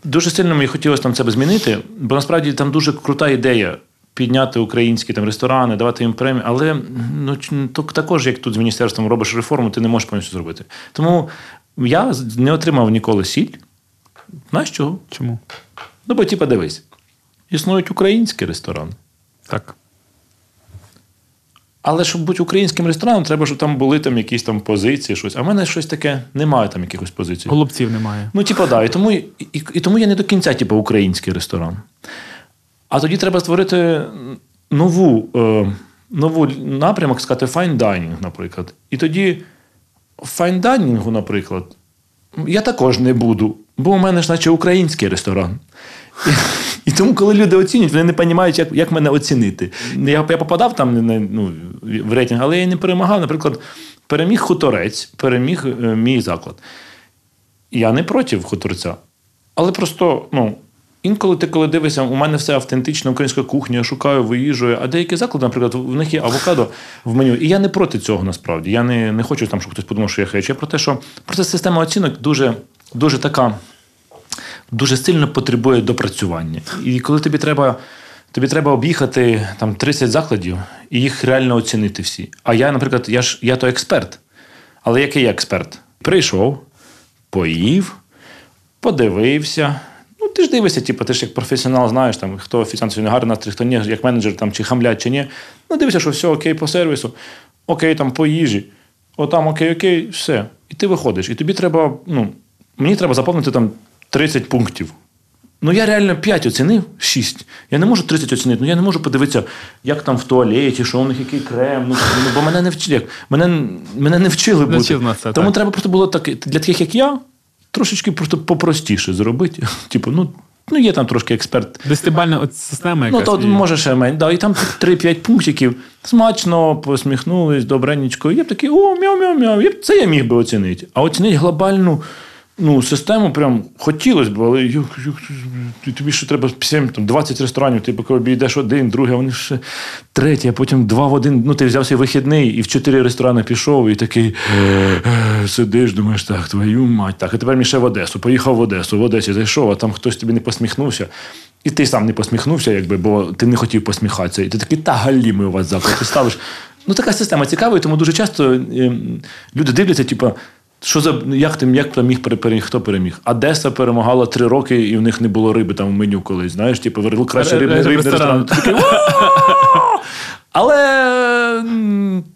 Дуже сильно мені хотілося там це змінити, бо насправді там дуже крута ідея підняти українські там ресторани, давати їм премію. Але ну, також, як тут з міністерством робиш реформу, ти не можеш повністю зробити. Тому я не отримав ніколи сіль. Знаєш чого? Чому? Ну, бо типа дивись, існують українські ресторани. Так. Але щоб бути українським рестораном, треба, щоб там були там якісь там позиції, щось. А в мене щось таке немає там якихось позицій. Голубців немає. Ну, типу, да. І тому, і, і, і тому я не до кінця, типу, український ресторан. А тоді треба створити нову, е, нову напрямок, сказати, fine dining, наприклад. І тоді в fine dining, наприклад, я також не буду, бо у мене ж наче український ресторан. І, тому, коли люди оцінюють, вони не розуміють, як, як мене оцінити. Я, я попадав там ну, в рейтинг, але я не перемагав. Наприклад, переміг хуторець, переміг е, мій заклад. Я не проти хуторця. Але просто, ну, інколи ти, коли дивишся, у мене все автентична українська кухня, я шукаю, виїжджую, а деякі заклади, наприклад, в них є авокадо в меню. І я не проти цього насправді. Я не, не хочу, там, щоб хтось подумав, що я хейчу. Я про те, що просто система оцінок дуже, дуже така, дуже сильно потребує допрацювання. І коли тобі треба. Тобі треба об'їхати там 30 закладів і їх реально оцінити всі. А я, наприклад, я ж я то експерт. Але який я експерт? Прийшов, поїв, подивився. Ну, ти ж дивишся, типу, ти ж як професіонал знаєш, там, хто офіціант сьогодні гарний настрій, хто ні, як менеджер там, чи хамлять, чи ні. Ну, дивишся, що все окей по сервісу, окей там по їжі, отам окей, окей, все. І ти виходиш. І тобі треба, ну, мені треба заповнити там 30 пунктів. Ну, я реально 5 оцінив, 6. Я не можу 30 оцінити. Ну, я не можу подивитися, як там в туалеті, що у них який крем. Ну, ну, бо мене не вчили. Мене, мене не вчили бути. Нас це, Тому так. треба просто було так, для таких, як я, трошечки просто попростіше зробити. Типу, ну, ну є там трошки експерт. Десятибальна от система Ну, то і- може ще менше. Да, і там 3-5 пунктиків. Смачно, посміхнулись, добренечко. Я б такий, о, мяу-мяу-мяу. Це я міг би оцінити. А оцінити глобальну ну, систему прям хотілося б, але як, ти- тобі ще треба 7, там, 20 ресторанів, ти поки обійдеш один, другий, а вони ще третій, а потім два в один. Ну, ти взяв свій вихідний і в чотири ресторани пішов, і такий е, сидиш, думаєш, так, твою мать, так, а тепер мені ще в Одесу. Поїхав в Одесу, в Одесі зайшов, а там хтось тобі не посміхнувся. І ти сам не посміхнувся, якби, бо ти не хотів посміхатися. І ти такий, та галімий у вас заклад. Ти ставиш. Ну, така система цікава, і тому дуже часто е, люди дивляться, типу, що за як ти як там міг переміг, хто переміг? Одеса перемагала три роки, і в них не було риби там в меню колись. Знаєш, типу, вирили краще рибний, рибний ресторан. Але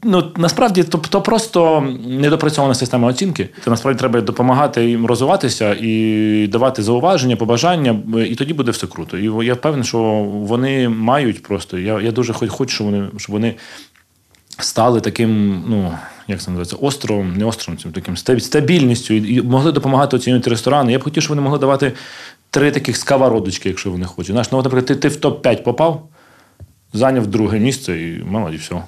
ну, насправді то, то просто недопрацьована система оцінки. Це насправді треба допомагати їм розвиватися і давати зауваження, побажання, і тоді буде все круто. І я впевнений, що вони мають просто. Я, я дуже хоч- хочу, щоб вони, щоб вони стали таким, ну як це називається, островом, не островом, цим таким стаб- стабільністю і могли допомагати оцінювати ресторани. Я б хотів, щоб вони могли давати три таких сковородочки, якщо вони хочуть. Знаєш, ну, наприклад, ти, ти в топ-5 попав, зайняв друге місце і молоді, все.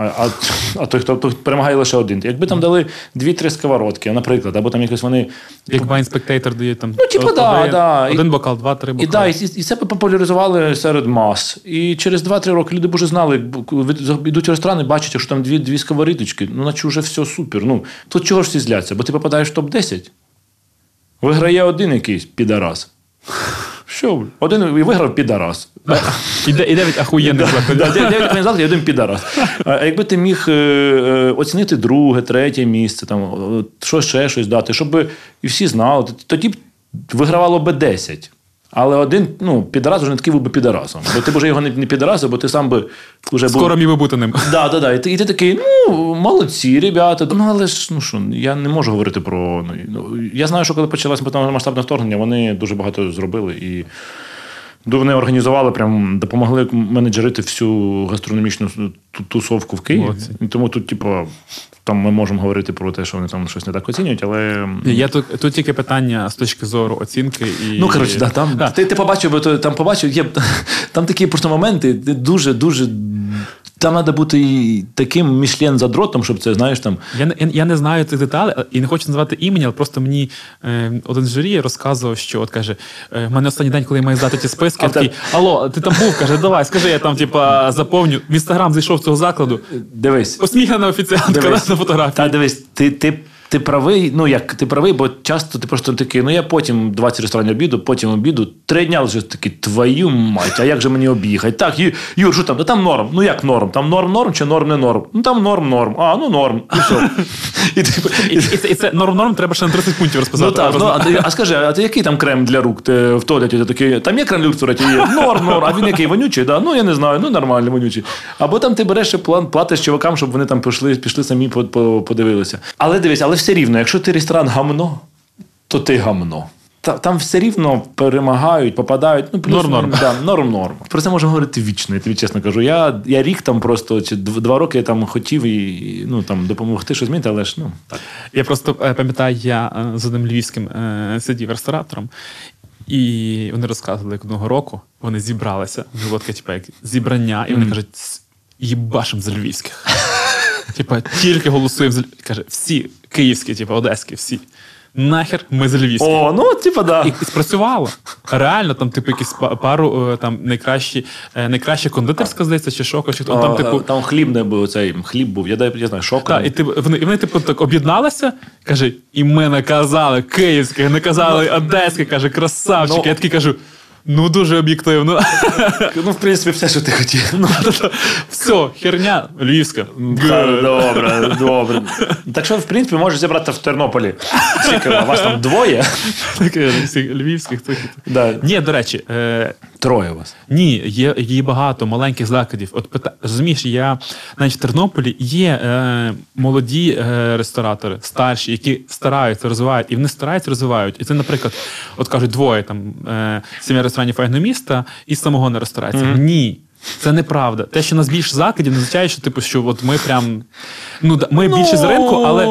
А, а, той, хто, перемагає лише один. Якби там дали дві-три сковородки, наприклад, або там якось вони. Як Wine Spectator дає там. Ну, типу, да, да. Один бокал, два-три І, бокали. да, і, і це популяризували серед мас. І через 2-3 роки люди б уже знали, йдуть в ресторани, бачать, що там дві, дві сковорідочки, ну наче вже все супер. Ну, тут чого ж всі зляться? Бо ти попадаєш в топ-10, виграє один якийсь підарас. Що? Один і виграв підарас. І, де- і дев'ять ахуєнних закладів. де- дев'ять організаторів і один підарас. А якби ти міг е, е, оцінити друге, третє місце, там, що ще щось дати, щоб і всі знали, тоді б вигравало би 10. Але один, ну, підарас вже не такий був би підарасом. Бо ти б вже його не, підарасив, бо ти сам би вже був. Скоро міг би бути ним. Да, да, да. І ти, і ти такий, ну, молодці, ребята. Ну, але ж, ну що, я не можу говорити про. Ну, ну, я знаю, що коли почалося масштабне вторгнення, вони дуже багато зробили і. Вони організували, прям допомогли менеджерити всю гастрономічну тусовку в Києві. Молодці. Тому тут, типу, там ми можемо говорити про те, що вони там щось не так оцінюють, але. Я тут, тут тільки питання з точки зору оцінки і. Ну, коротше, да, там, Да. Ти, ти побачив, бо там побачив, є там такі просто моменти, де дуже, дуже Там треба бути і таким мішлен задротом, щоб це, знаєш, там. Я, не- я, я не знаю цих деталей і не хочу називати імені, але просто мені е, один з журі розказував, що от каже: е, в мене останній день, коли я маю здати ті списки, А я такий, алло, ти там був? Каже, давай, скажи, я там, типа, заповню. В інстаграм зайшов цього закладу. Дивись. Посміхана офіціантка Дивись. на фотографії. Та дивись, ти, ти, ти правий, ну як ти правий, бо часто ти просто такий, ну я потім 20 ресторанів обіду, потім обіду, три дня лише такий, твою мать, а як же мені об'їхати? Так, Ю- Юр, що там? Та там норм. Ну як норм? Там норм норм чи норм не норм? Ну там норм норм. А, ну норм. І все. І, ти- І, і, і це норм-норм треба ще на 30 пунктів розписати. Ну так, ну, а, ти- а скажи, а ти який там крем для рук ти в туалеті? Ти такий, там є крем для рук в туалеті? Є. Норм, норм. А він який вонючий? Да? Ну я не знаю, ну нормальний вонючий. Або там ти береш план, платиш чувакам, щоб вони там пішли, пішли самі по- по- подивилися. Але дивись, але все рівно, якщо ти ресторан гамно, то ти гамно. Там все рівно перемагають, попадають. Ну, плюс, Норм-норм. Да, норм-норм. Про це можна говорити вічно, я тобі чесно кажу. Я, я рік там просто, чи два роки я там хотів і, ну, там, допомогти щось змінити, але ж ну так. Я просто е, пам'ятаю, я е, з одним львівським е, сидів ресторатором, і вони розказували, як одного року вони зібралися. Було таке, типу, як зібрання, і вони кажуть, «С- їбашим за львівських. Типа, тільки голосуємо за каже, всі київські, типу, одеські, всі. Нахер ми за львівських. О, ну, типа, да. І, і спрацювало. Реально, там, типу, якісь па- пару е, там найкращі, е, найкраща кондитерська, здається, чи шоко, чи хто там, типу. там хліб не був, цей хліб був. Я, дай- я знаю, шок. Так, і, типу, вони, і вони, типу, так об'єдналися, каже, і ми наказали київських, наказали одеських, каже, красавчики. Ну, я такий кажу, ну дуже об'єктивно. Ну, в принципі, все, що ти хотів. Ну, Все, херня, львівська. добре, добре. Так що, в принципі, можеш зібрати в Тернополі. Тільки вас там двоє? Таке, Львівських. Ні, до речі, е, Троє у вас. Ні, є, є багато маленьких закладів. От пита... розумієш, я навіть в Тернополі є е, молоді е, ресторатори, старші, які стараються, розвивають, і вони стараються розвивають. І це, наприклад, от кажуть, двоє там е, сім'я ресторанів файного міста і самого самогонна ресторація. Ні. Це неправда. Те, що у нас більше закладів, не означає, що типу, що от ми прям ну ми більше з ринку, але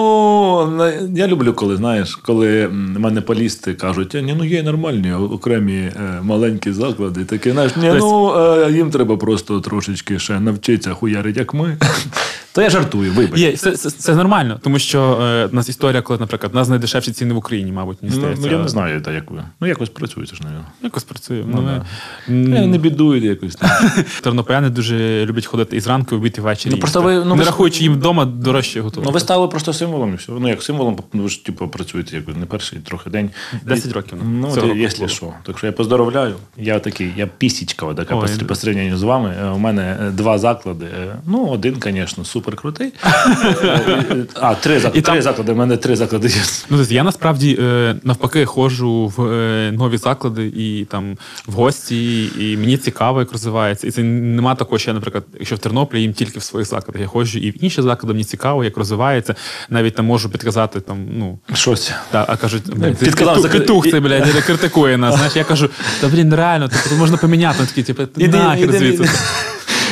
Ну, Я люблю, коли знаєш, коли мене полісти кажуть, ні, ну є нормальні окремі е, маленькі заклади. Такі, знаєш, ні, ну е, їм треба просто трошечки ще навчитися хуярити, як ми. То я жартую, вибач. є це, це, це нормально, тому що е, у нас історія, коли, наприклад, у нас найдешевші ціни в Україні, мабуть, мені Ну, ну, я не знаю, та, як ви. Ну, якось працюєте ж, навіть. Якось працює. Ну, Ну, да. ми- не бідують якось. там. Тернополяни дуже люблять ходити і зранку, і обід і ввечері. Ну, просто їсти. ви- ну, не ви ж- рахуючи їм вдома дорожче готувати. Ну, ви стали просто символом і все. Ну, як символом, ну, ви ж типу, працюєте як не перший трохи день. 10 років, Ну, цього року якщо було. що. Так що я поздоровляю. Я такий, я пісічка, така Ой, по, по сравненню з вами. Е, У мене е, два заклади. Е, Ну, один, звісно, супер крутий. Е, А, три заклади. І там- Три заклади. У мене три заклади є. Ну, тобто я насправді е, навпаки ходжу в е, нові заклади і там в гості, і мені цікаво, як розвивається. І це нема такого, що я, наприклад, якщо в Тернополі їм тільки в своїх закладах. Я ходжу і в інші заклади, мені цікаво, як розвивається. Навіть там можу підказати там, ну. Щось. Та, а кажуть, блядь, підказав за- петух це, блядь, критикує нас. Знаєш, я кажу, та блін, реально, тут можна поміняти. Такі, типу, нахер звідси.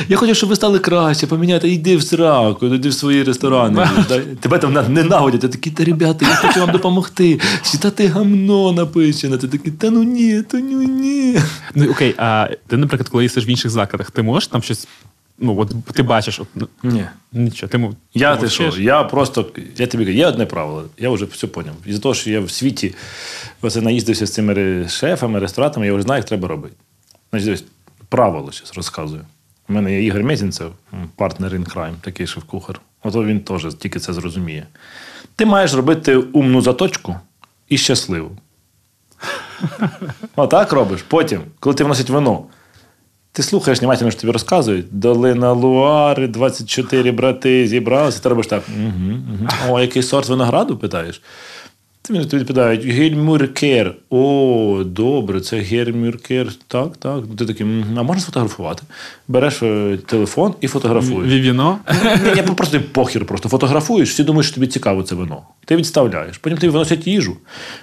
Я хочу, щоб ви стали краще, поміняти, йди в сраку, йди в свої ресторани. Тебе там ненавидять, а такі, та ребята, я хочу вам допомогти. Чи та ти гамно написано? Ти такий, та ну ні, та ну ні. Ну окей, а ти, наприклад, коли їсиш в інших закладах, ти можеш там щось. Ну, от ти бачиш, от, ну, Ні. нічого, ти, Я ти що, я просто, я тобі кажу, є одне правило, я вже все поняв. Із-за того, що я в світі оце наїздився з цими шефами, рестораторами, я вже знаю, як треба робити. Значить, дивись, правило зараз розказую. У мене є Ігор Мезінцев, партнер in crime, такий шеф-кухар. Ото він теж тільки це зрозуміє. Ти маєш робити умну заточку і щасливу. Отак робиш. Потім, коли ти вносить вино, ти слухаєш внимательно, що тобі розказують. Долина Луари, 24 брати зібралися. Ти робиш так. Угу, угу. О, який сорт винограду питаєш? Ти мені тобі відповідають Гельмюркер. О, добре, це Гельмюркер. Так, так. Ти такий, а можна сфотографувати? Береш е, телефон і фотографуєш. Вівіно? Ні, я просто похір просто фотографуєш, всі думають, що тобі цікаво це вино. Ти відставляєш. Потім тобі виносять їжу.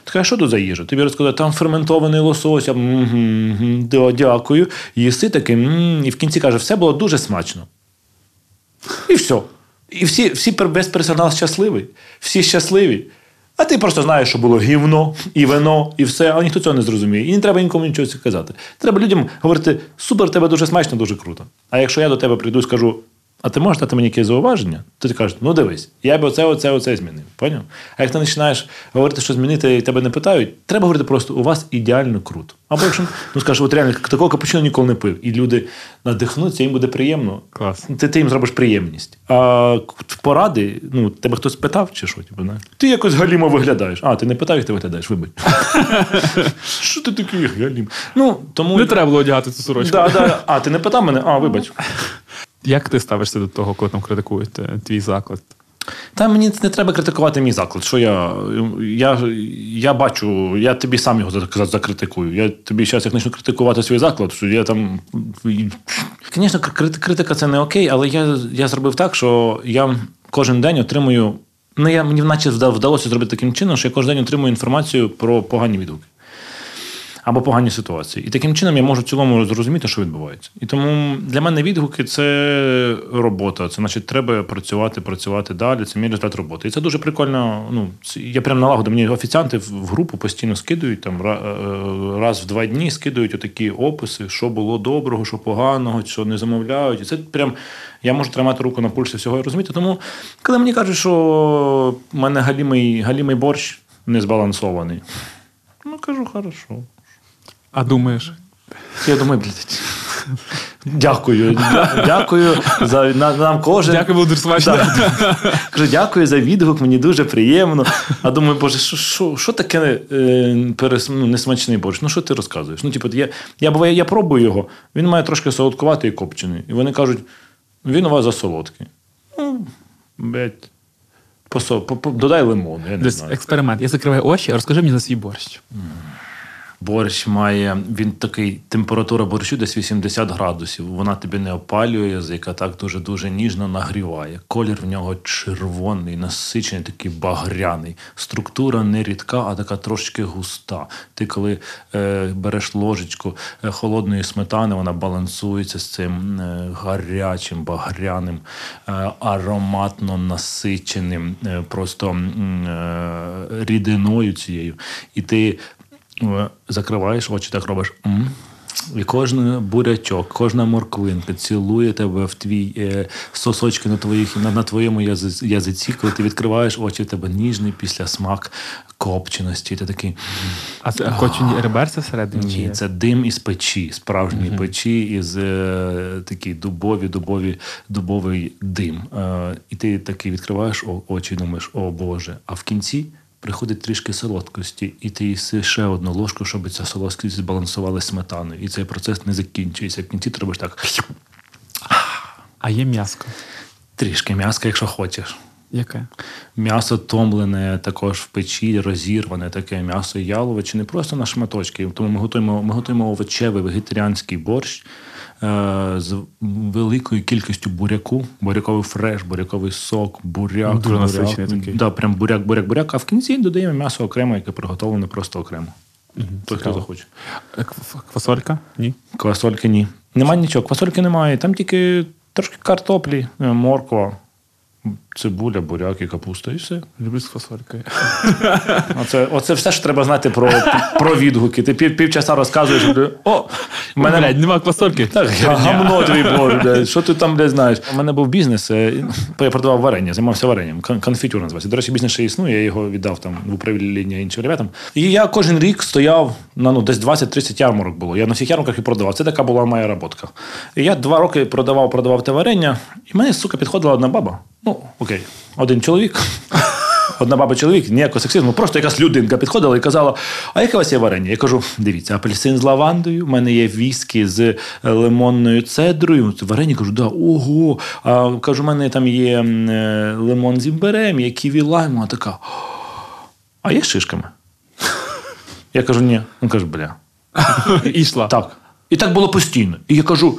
Кажеш, що тут за їжа? Тобі розказують, там ферментований лосось, а, «Мгм, мгм, дякую. Їси такий, і в кінці каже, все було дуже смачно. І все. І всі, всі весь персонал щасливий, всі щасливі. А ти просто знаєш, що було гівно, і вино, і все, але ніхто цього не зрозуміє. І не треба нікому нічого казати. Треба людям говорити: супер, тебе дуже смачно, дуже круто. А якщо я до тебе прийду і скажу, а ти можеш дати мені якесь зауваження? То ти кажеш, ну дивись, я б оце, оце, оце змінив. Поняв? А як ти починаєш говорити, що змінити, і тебе не питають, треба говорити просто, у вас ідеально круто. Або якщо ну скажеш, от реально такого капучино ніколи не пив, і люди надихнуться, їм буде приємно. Клас. Ти, ти їм зробиш приємність. А поради, ну, тебе хтось питав чи що? Типу, не? Ти якось галімо виглядаєш. А, ти не питав, як ти виглядаєш, вибач. Що ти такий галім? Ну, тому... Не треба було одягати цю сорочку. А, ти не питав мене? А, вибач. Як ти ставишся до того, коли там критикують е, твій заклад? Та мені не треба критикувати мій заклад. Що я, я, я бачу, я тобі сам його закритикую. Я тобі зараз як почну критикувати свій заклад, що я там. Звісно, критика це не окей, але я, я зробив так, що я кожен день отримую. Ну, я, мені наче вдалося зробити таким чином, що я кожен день отримую інформацію про погані відгуки. Або погані ситуації. І таким чином я можу в цілому зрозуміти, що відбувається. І тому для мене відгуки це робота. Це значить, треба працювати, працювати далі. Це мій результат роботи. І це дуже прикольно. Ну, я прям налагодив. Мені офіціанти в групу постійно скидують там е, раз в два дні скидують отакі описи, що було доброго, що поганого, що не замовляють. І це прям я можу тримати руку на пульсі всього і розуміти. Тому, коли мені кажуть, що в мене галімий, галімий борщ не збалансований, ну кажу, хорошо. А думаєш? Я думаю, блядь. Дякую. Дякую за нам кожен. Дякую, Володимир Смачно. Кажу, дякую за відгук, мені дуже приємно. А думаю, боже, що, що, що таке е, перес, ну, несмачний борщ? Ну що ти розказуєш? Ну, типу, я, я буває, я пробую його, він має трошки солодкуватий і копчений. І вони кажуть, він у вас засолодкий. Ну, блядь, посо, по, по, додай лимон, я не знаю. експеримент. Я закриваю очі, розкажи мені за свій борщ. Борщ має, він такий, температура борщу десь 80 градусів. Вона тобі не опалює язик, а так дуже-дуже ніжно нагріває. Колір в нього червоний, насичений, такий багряний. Структура не рідка, а така трошки густа. Ти коли е, береш ложечку е, холодної сметани, вона балансується з цим е, гарячим, багряним, е, ароматно насиченим, е, просто е, рідиною цією. І ти закриваєш очі, так робиш. І кожен бурячок, кожна морквинка цілує тебе в твій е, сосочки на, твоїх, на, на твоєму язи- язиці, коли ти відкриваєш очі, в тебе ніжний після смак копченості. Ти такий. А це кочені реберця всередині? Ні, це дим із печі, справжньої печі, із е, такі дубові, дубові, дубовий дим. Е, і ти такий відкриваєш очі і думаєш, о Боже. А в кінці приходить трішки солодкості, і ти їси ще одну ложку, щоб ця солодкість збалансувала сметаною. І цей процес не закінчується. В кінці ти робиш так А є м'яско. трішки м'яска, якщо хочеш. Яке? М'ясо томлене також в печі, розірване таке м'ясо яловичі, не просто на шматочки. Тому ми готуємо, ми готуємо овочевий вегетаріанський борщ з великою кількістю буряку, буряковий фреш, буряковий сок, буряк. Дуже буряк. насичений такий. Да, прям буряк, буряк, буряк. А в кінці додаємо м'ясо окремо, яке приготовлене просто окремо. Той, хто захоче. Е, Квасолька? Ні. Квасольки ні. Немає нічого, квасольки немає. Там тільки трошки картоплі, е, морква, цибуля, буряк і капуста, і все. Люблю з квасолькою. Оце, оце все, що треба знати про, про відгуки. Ти пів, півчаса розказуєш, о, в мене Блядь, нема квасольки. так, я гамно твій боже, блядь, що ти там, блядь, знаєш? У мене був бізнес, е, я продавав варення, займався варенням. Конфітюр називається. До речі, бізнес ще існує, я його віддав там в управління іншим ребятам. І я кожен рік стояв на ну, десь 20-30 ярмарок було. Я на всіх ярмарках і продавав. Це така була моя роботка. І я два роки продавав, продавав те варення, і мені, сука, підходила одна баба. Ну, окей, один чоловік. Одна баба чоловік, ніякого сексизму, просто якась людинка підходила і казала: А яке у вас є варення? Я кажу: дивіться, апельсин з лавандою, в мене є віскі з е, лимонною цедрою. Це варення кажу, да, ого. А кажу, у мене там є е, лимон з імбирем, є ківі лайм. Вона така. А є з шишками? Я кажу, ні. Він каже, бля. І йшла. Так. І так було постійно. І я кажу: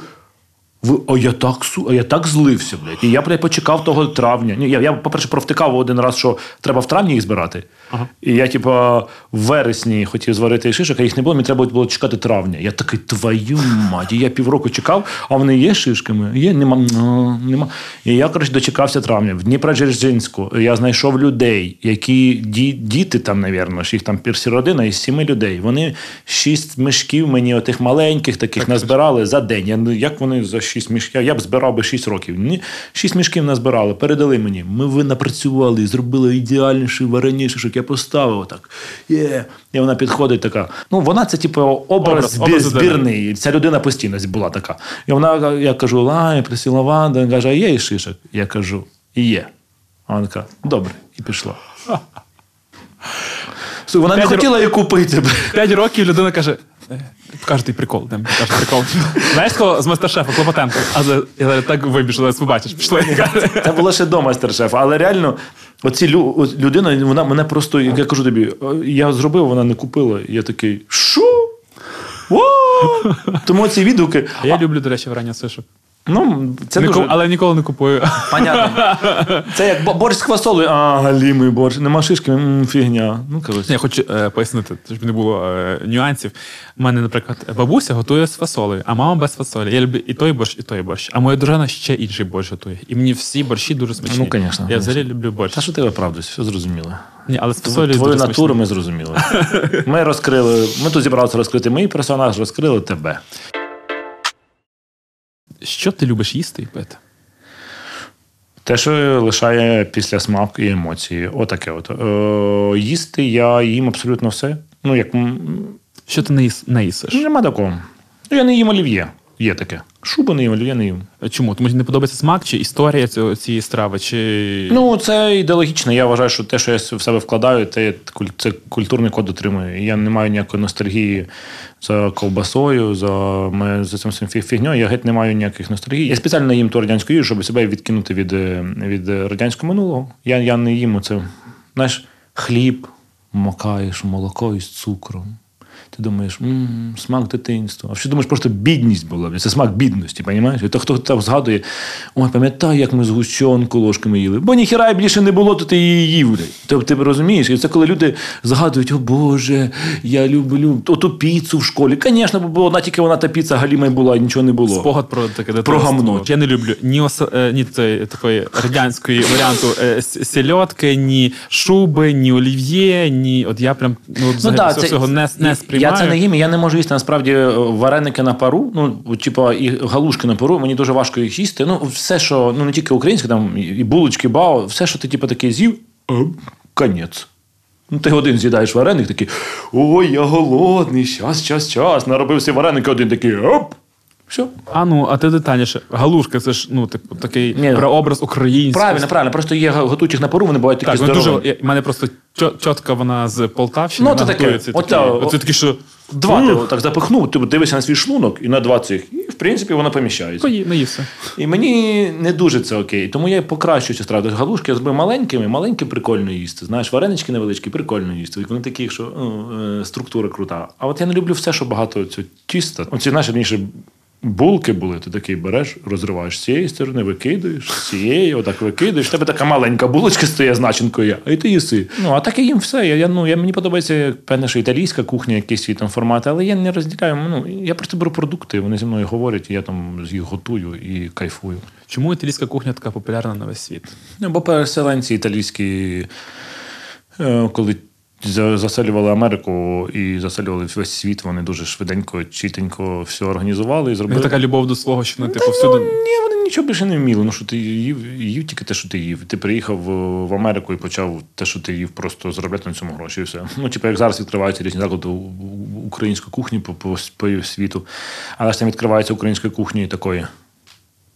ви, а я так су, а я так злився, блядь. І я, блядь, почекав того травня. Ні, я, я, по-перше, провтикав один раз, що треба в травні їх збирати. І я, типа, в вересні хотів зварити шишок, а їх не було, мені треба було чекати травня. Я такий, твою мать, і я півроку чекав, а вони є шишками? Є, нема. Ну, нема. І я, коротше, дочекався травня. В Дніпродзержинську я знайшов людей, які ді, діти там, навірно, їх там персі родина із сіми людей. Вони шість мішків мені, отих маленьких таких, назбирали за день. Я, ну, як вони за шість мішків? Я б збирав би шість років. Ні, шість мішків назбирали, передали мені. Ми ви напрацювали, зробили ідеальніший варені шишок. Я поставив отак. Є. І вона підходить така. Ну, вона це, типу, образ, Образ, збір- образ збірний. Ця людина постійно була така. І вона, я кажу, лай, присіла Ванда. Вона каже, а є і шишок? Я кажу, є. А вона така, добре, і пішла. Вона не хотіла її купити. П'ять років людина каже. «Е, Покажи той прикол, де покажи прикол. Знаєш кого з мастер-шефа Клопотенко? А за я так вибіжу, зараз побачиш. Пішли. Це було ще до майстер-шефа. Але реально, оці лю, людина, вона мене просто, як я кажу тобі, я зробив, вона не купила. Я такий, що? Тому ці відгуки. Я люблю, до речі, врання сишок. Ну, це Ніко- дуже... Але ніколи не купую. Понятно. Це як борщ з квасолею. А, галімий борщ. Нема шишки, м, фігня. Ну, коротше. Я хочу е, пояснити, щоб не було е, нюансів. У мене, наприклад, бабуся готує з фасолею, а мама без фасолі. Я люблю і той борщ, і той борщ. А моя дружина ще інший борщ готує. І мені всі борщі дуже смачні. Ну, конечно, Я взагалі люблю борщ. Та що ти виправдуєш, все зрозуміло. Ні, але з фасолею Твою натуру смачні. ми зрозуміли. Ми розкрили, ми тут зібралися розкрити мій персонаж, розкрили тебе. Що ти любиш їсти і пити? Те, що лишає після смак і емоції. Отаке от. Е, їсти я їм абсолютно все. Ну, як Що ти не, їс, не їсиш? нема такого. Я не їм олів'є. Є таке. Шуби не їм, олів'є не їм. Чому? Тому що не подобається смак, чи історія цього, цієї страви, чи. Ну, це ідеологічно. Я вважаю, що те, що я в себе вкладаю, те це культурний код отримую. Я не маю ніякої ностальгії за ковбасою, за, за цим всім фігньою. Я геть не маю ніяких ностальгій. Я спеціально їм ту радянську їжу, щоб себе відкинути від, е, від радянського минулого. Я, я не їм оце. Знаєш, хліб макаєш, молоко із цукром. Ти думаєш, м смак дитинства. А що думаєш, просто бідність була. Це смак бідності? І то хто там згадує, ой, пам'ятай, як ми згущенку ложками їли. Бо ніхіра більше не було, то ти її їв. Тобто, ти розумієш? І це коли люди згадують, о Боже, я люблю оту піцу в школі. Звісно, бо одна тільки вона та піца галіма й була, і нічого не було. Спогад про таке дитинство. Про гамно. Я не люблю ні, ос, е, ні цієї такої радянської варіанту е, с- сельодки, ні шуби, ні олів'є, ні. От я прям ну, от, взагалі да, цього всього не, не сприймаю. Я це не їм, я не можу їсти насправді е, вареники на пару, ну, типа, і галушки на пару, мені дуже важко їх їсти. Ну, все, що ну не тільки українське, там і- булочки, бао, все, що ти типу, таке з'їв, а, конець. Ну, ти один з'їдаєш вареник, такий, ой, я голодний, щас, щас, щас. Наробився вареники один такий, оп. Все. А ну, а ти детальніше. Галушка, це ж ну, типу, такий Ні. прообраз український. Правильно, правильно. Просто є готують їх на пару, вони бувають такі Так, ну, дуже, я- мене просто чітка вона з Полтавщини. Ну, це таке. ці От такі- такі, що Два ти так запихнув, ти дивишся на свій шлунок і на два цих, і в принципі воно поміщається. пої- наївся. І мені не дуже це окей. Тому я покращую цю страву. Тобто Галушки я зробив маленькими, маленькі прикольно їсти. Знаєш, варенички невеличкі, прикольно їсти. Вони такі, що ну, е, структура крута. А от я не люблю все, що багато цього тіста. Оці знаєш, раніше булки були, ти такий береш, розриваєш з цієї сторони, викидаєш, з цієї, отак викидаєш. Тебе така маленька булочка стоїть з начинкою, а і ти їси. Ну, а так я їм все. Я, я, ну, я, мені подобається, певне, що італійська кухня, якийсь свій там формат, але я не розділяю. Ну, я просто беру продукти, вони зі мною говорять, і я там їх готую і кайфую. Чому італійська кухня така популярна на весь світ? Ну, бо переселенці італійські, е, коли заселювали Америку і заселювали весь світ, вони дуже швиденько, чітенько все організували і зробили. така любов до свого, що вони типу Ну, ні, вони нічого більше не вміли. Ну, що ти їв, їв тільки те, що ти їв. Ти приїхав в- в Америку і почав те, що ти їв, просто заробляти на цьому гроші. І все. Ну, типу, як зараз відкриваються різні заклади української кухні по, по, по світу, але ж там відкривається українська кухня і такої.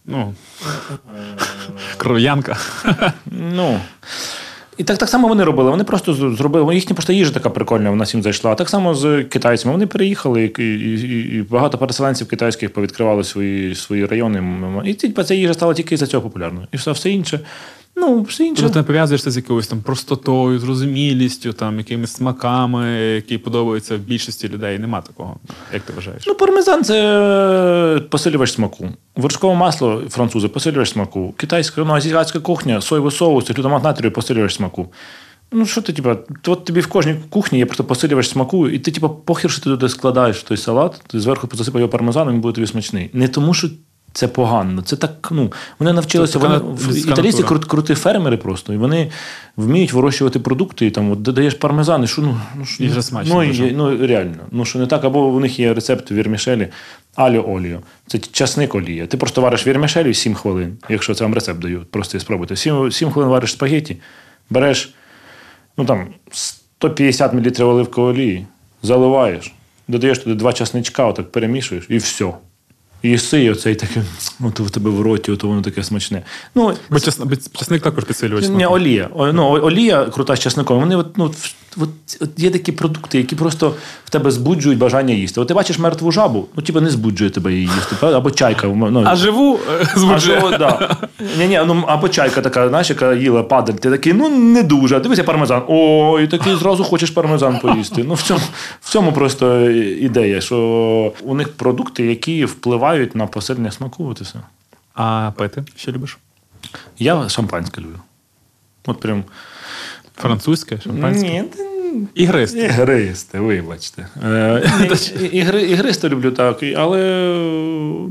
Ну, кров'янка. Ну. І так, так само вони робили. Вони просто зробили. Їхня просто їжа така прикольна, вона всім зайшла. Так само з китайцями. Вони переїхали, і, і, і- багато переселенців китайських повідкривали свої, свої райони. І ця їжа стала тільки за цього популярною. І все, все інше. Ну, все інше. Тобто ти не пов'язуєшся з якоюсь там простотою, зрозумілістю, там якимись смаками, які подобаються в більшості людей. Нема такого, як ти вважаєш? Ну, пармезан це посилювач смаку. Вершкове масло французи посилювач смаку. Китайська, ну, азіатська кухня, соєвий соус, глютамат натрію посилювач смаку. Ну, що ти, типа, от тобі в кожній кухні є просто посилювач смаку, і ти, типа, похер, що ти туди складаєш той салат, ти зверху засипав його пармезаном, він буде тобі смачний. Не тому, що це погано. Це так, ну, вони навчилися. Це Вони, італійці крут, круті фермери просто, і вони вміють вирощувати продукти, і там от, додаєш пармезан, і що, ну, ну, що, І вже смачно Ну, і, ну, реально. Ну, що не так, або у них є рецепт вірмішелі, альо оліо. Це часник олія. Ти просто вариш вірмішелі 7 хвилин, якщо це вам рецепт дають, просто спробуйте. 7, 7 хвилин вариш спагеті, береш ну там 150 мл оливкової олії, заливаєш, додаєш туди два часничка, отак перемішуєш, і все. Їси, оцей таке, от в тебе в роті, от воно таке смачне. Ну, Бо чесник, чесник також підсилювач. ні, олія. О, Ну, олія крута з чесником. Вони от, ну, от, от є такі продукти, які просто в тебе збуджують бажання їсти. От ти бачиш мертву жабу, ну типу не збуджує тебе її їсти. правда? Або чайка. Ну, А живу е, а збуджує. що, да. Ні, ні, ну або чайка така, знаєш, яка їла падаль, ти такий, ну не дуже. А Дивися пармезан. О, і такий зразу хочеш пармезан поїсти. Ну в цьому, в цьому просто ідея, що у них продукти, які впливають на посилення смаку. От і все. А пити, що любиш? Я шампанське люблю. От прям. Французьке, шампанське? Ні, Ігристе. Ігристе, вибачте. Е, ігри, ігристе люблю так, але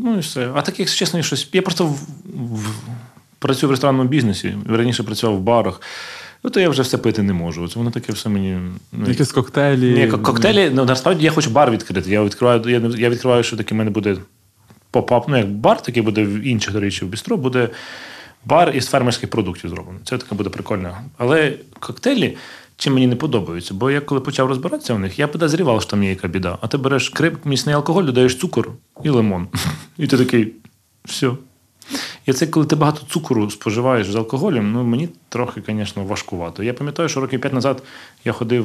ну і все. А так, якщо чесно, щось. Я просто в, в, працюю в ресторанному бізнесі, раніше працював в барах. Ну, то я вже все пити не можу. От воно таке все мені. ну, Якісь коктейлі. Ні, коктейлі, ну насправді я хочу бар відкрити. Я відкриваю, я, я відкриваю, що таке в мене буде pop-up, ну як бар, такий буде в інших, до речі, в бістро, буде бар із фермерських продуктів зроблено. Це таке буде прикольно. Але коктейлі чим мені не подобаються, бо я коли почав розбиратися в них, я подозрівав, що там є яка біда. А ти береш крип, міцний алкоголь, додаєш цукор і лимон. І ти такий, все. І це коли ти багато цукру споживаєш з алкоголем, ну мені трохи, звісно, важкувато. Я пам'ятаю, що років п'ять назад я ходив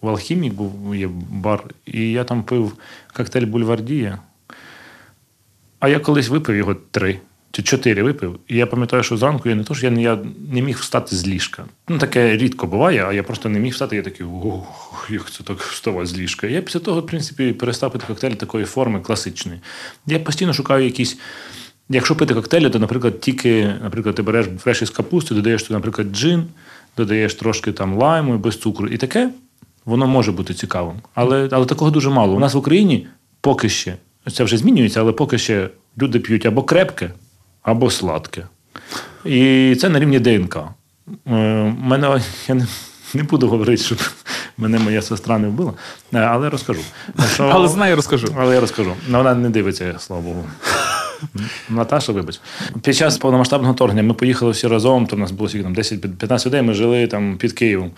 в Алхімік, був є бар, і я там пив коктейль Бульвардія. А я колись випив його три чи чотири випив. І я пам'ятаю, що зранку я не то, що я не, я не міг встати з ліжка. Ну, таке рідко буває, а я просто не міг встати. Я такий, ох, як це так вставати з ліжка. Я після того, в принципі, перестав пити коктейлі такої форми класичної. Я постійно шукаю якісь. Якщо пити коктейлі, то, наприклад, тільки, наприклад, ти береш фреш із капусти, додаєш туди, наприклад, джин, додаєш трошки там лайму без цукру. І таке воно може бути цікавим. Але, але такого дуже мало. У нас в Україні поки ще, це вже змінюється, але поки ще люди п'ють або крепке, або сладке. І це на рівні ДНК. Е, мене, я не, не буду говорити, щоб мене моя сестра не вбила, е, але розкажу. Що, Але знаю, розкажу. але я розкажу. Ну, Вона не дивиться, слава Богу. Наташа, вибач. Під час повномасштабного вторгнення ми поїхали всі разом, то в нас було там 10-15 людей, ми жили там під Києвом.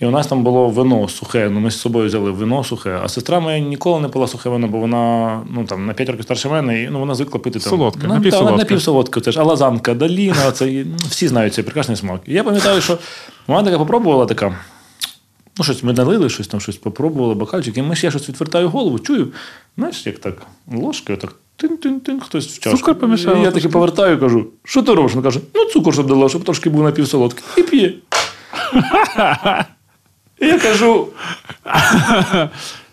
І у нас там було вино сухе. Ну, ми з собою взяли вино сухе. А сестра моя ніколи не пила сухе вино, бо вона ну, там, на 5 років старше мене, і ну, вона звикла пити там. Солодке, ну, напівсолодке. та, напівсолодке теж. А лазанка, даліна, це, ну, всі знають цей прекрасний смак. І я пам'ятаю, що вона така попробувала така. Ну, щось ми налили, щось там щось попробували, бокальчик, і ми ж я щось відвертаю голову, чую, знаєш, як так, ложкою, так тин-тин-тин, хтось в чашку. Цукор помішала І Я таки повертаю і кажу, що ти робиш? Він каже, ну цукор щоб дала, щоб трошки був напівсолодкий. І п'є. Я кажу.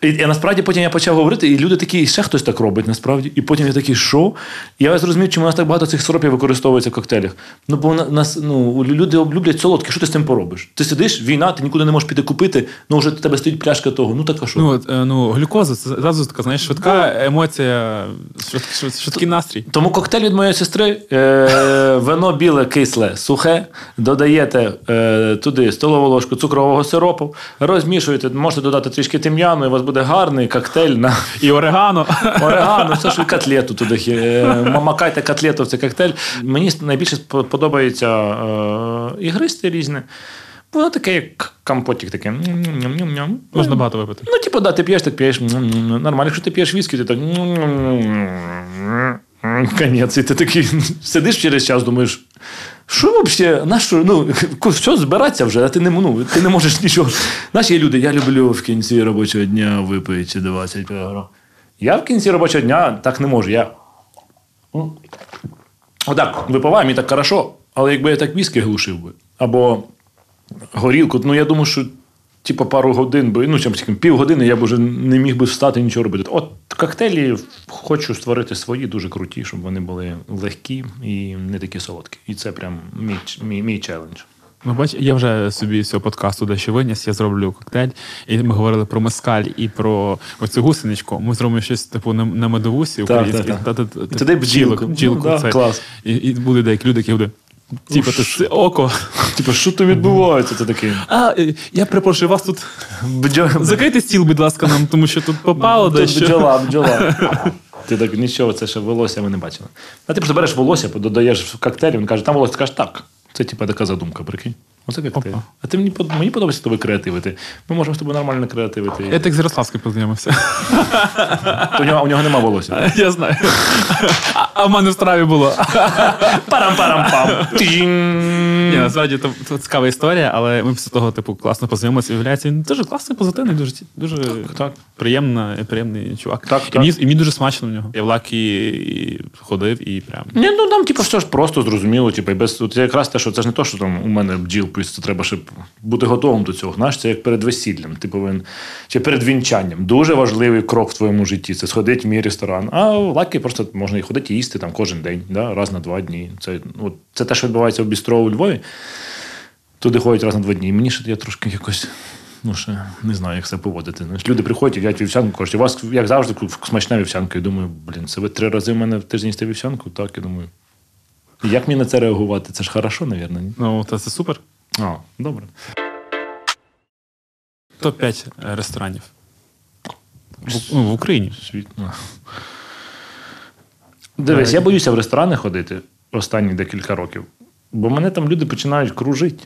І, і насправді потім я почав говорити, і люди такі, і ще хтось так робить, насправді. І потім я такий, що? Я зрозумів, чому у нас так багато цих сиропів використовується в коктейлях. Ну, бо на- нас, ну, люди люблять солодке, що ти з цим поробиш? Ти сидиш, війна, ти нікуди не можеш піти купити, ну вже у тебе стоїть пляшка того. Ну так а що? Ну, от, е, ну, глюкоза це зразу така, знаєш, швидка емоція, швид- швид- швидкий настрій. Тому коктейль від моєї сестри, е, вино біле, кисле, сухе, додаєте е, туди столову ложку цукрового сиропу, розмішуєте, можете додати трішки тим'яну, і у вас буде гарний коктейль на І орегано. орегано, все ж і котлету туди. е, Макайте котлету в цей коктейль. Мені найбільше подобається е, ігристи різні. Воно таке, як компотик, таке. Ням-ням-ням-ням. Можна багато випити. Ну, типу, да, ти п'єш, так п'єш. Нормально. Якщо ти п'єш віскі, ти так. Конець. І ти такий сидиш через час, думаєш. Що взагалі, на що, ну, що збиратися вже, а ти не, ну, ти не можеш нічого. Знаєш, є люди, я люблю в кінці робочого дня випити 20 грам. Я в кінці робочого дня так не можу. Я отак випиваю, мені так хорошо, але якби я так віскі глушив би, або горілку, ну я думаю, що типу, пару годин би, ну, чим півгодини я б вже не міг би встати і нічого робити. От коктейлі хочу створити свої, дуже круті, щоб вони були легкі і не такі солодкі. І це прям мій, мій, мій челендж. Ну, бач, я вже собі з цього подкасту дещо виніс, я зроблю коктейль, і ми говорили про мескаль і про оцю гусеничку. Ми зробимо щось типу на, на медовусі українській. так, так. Та- та- та- Туди бджілку. бджілок, Ну, да, клас. І, буде деякі люди, які будуть. Типу, ти це око. Типа, що там відбувається? Це такий. А, е, я перепрошую, вас тут закрийте стіл, будь ласка, нам, тому що тут попало дещо. бджола, бджола. Ти так нічого, це ще волосся ми не бачили. А ти просто береш волосся, додаєш в коктейль, він каже, там волосся, ти кажеш так. Це типа така задумка, прикинь. Оце коктейль. Опа. А ти мені мені подобається з тобою креативити. Ми можемо з тобою нормально креативити. Я так з Ярославським познайомився. У нього, у нього нема волосся. Я знаю. А, в мене в страві було. Парам-парам-пам. Ні, насправді то цікава історія, але ми після того, типу, класно познайомилися. Виявляється, він дуже класний, позитивний, дуже, дуже так. приємна, приємний чувак. Так, і. Мені, і мені дуже смачно в нього. Я в лакі ходив і прям. Ні, ну там, типу, все ж просто зрозуміло. Типу, і без от якраз те, що це ж не то, що там у мене бджіл це треба ще бути готовим до цього. Знаєш, це як перед весіллям, ти повинен, чи перед вінчанням. Дуже важливий крок в твоєму житті. Це сходити в мій ресторан. А в лакі просто можна і ходити і їсти там кожен день, да, раз на два дні. Це, от, це те, що відбувається в бістро у Львові. Туди ходять раз на два дні. І мені ще я трошки якось. Ну, ще не знаю, як це поводити. Знаєш, люди приходять, їдять вівсянку, кажуть, у вас, як завжди, смачна вівсянка. Я думаю, блін, це ви три рази в мене в тиждень їсте вівсянку? Так, я думаю. Як мені на це реагувати? Це ж хорошо, навірно, ні? Ну, це, це супер. А, добре. Топ-5 ресторанів. В, ну, в Україні. Світ. ну. Дивись, я боюся в ресторани ходити останні декілька років, бо мене там люди починають кружити.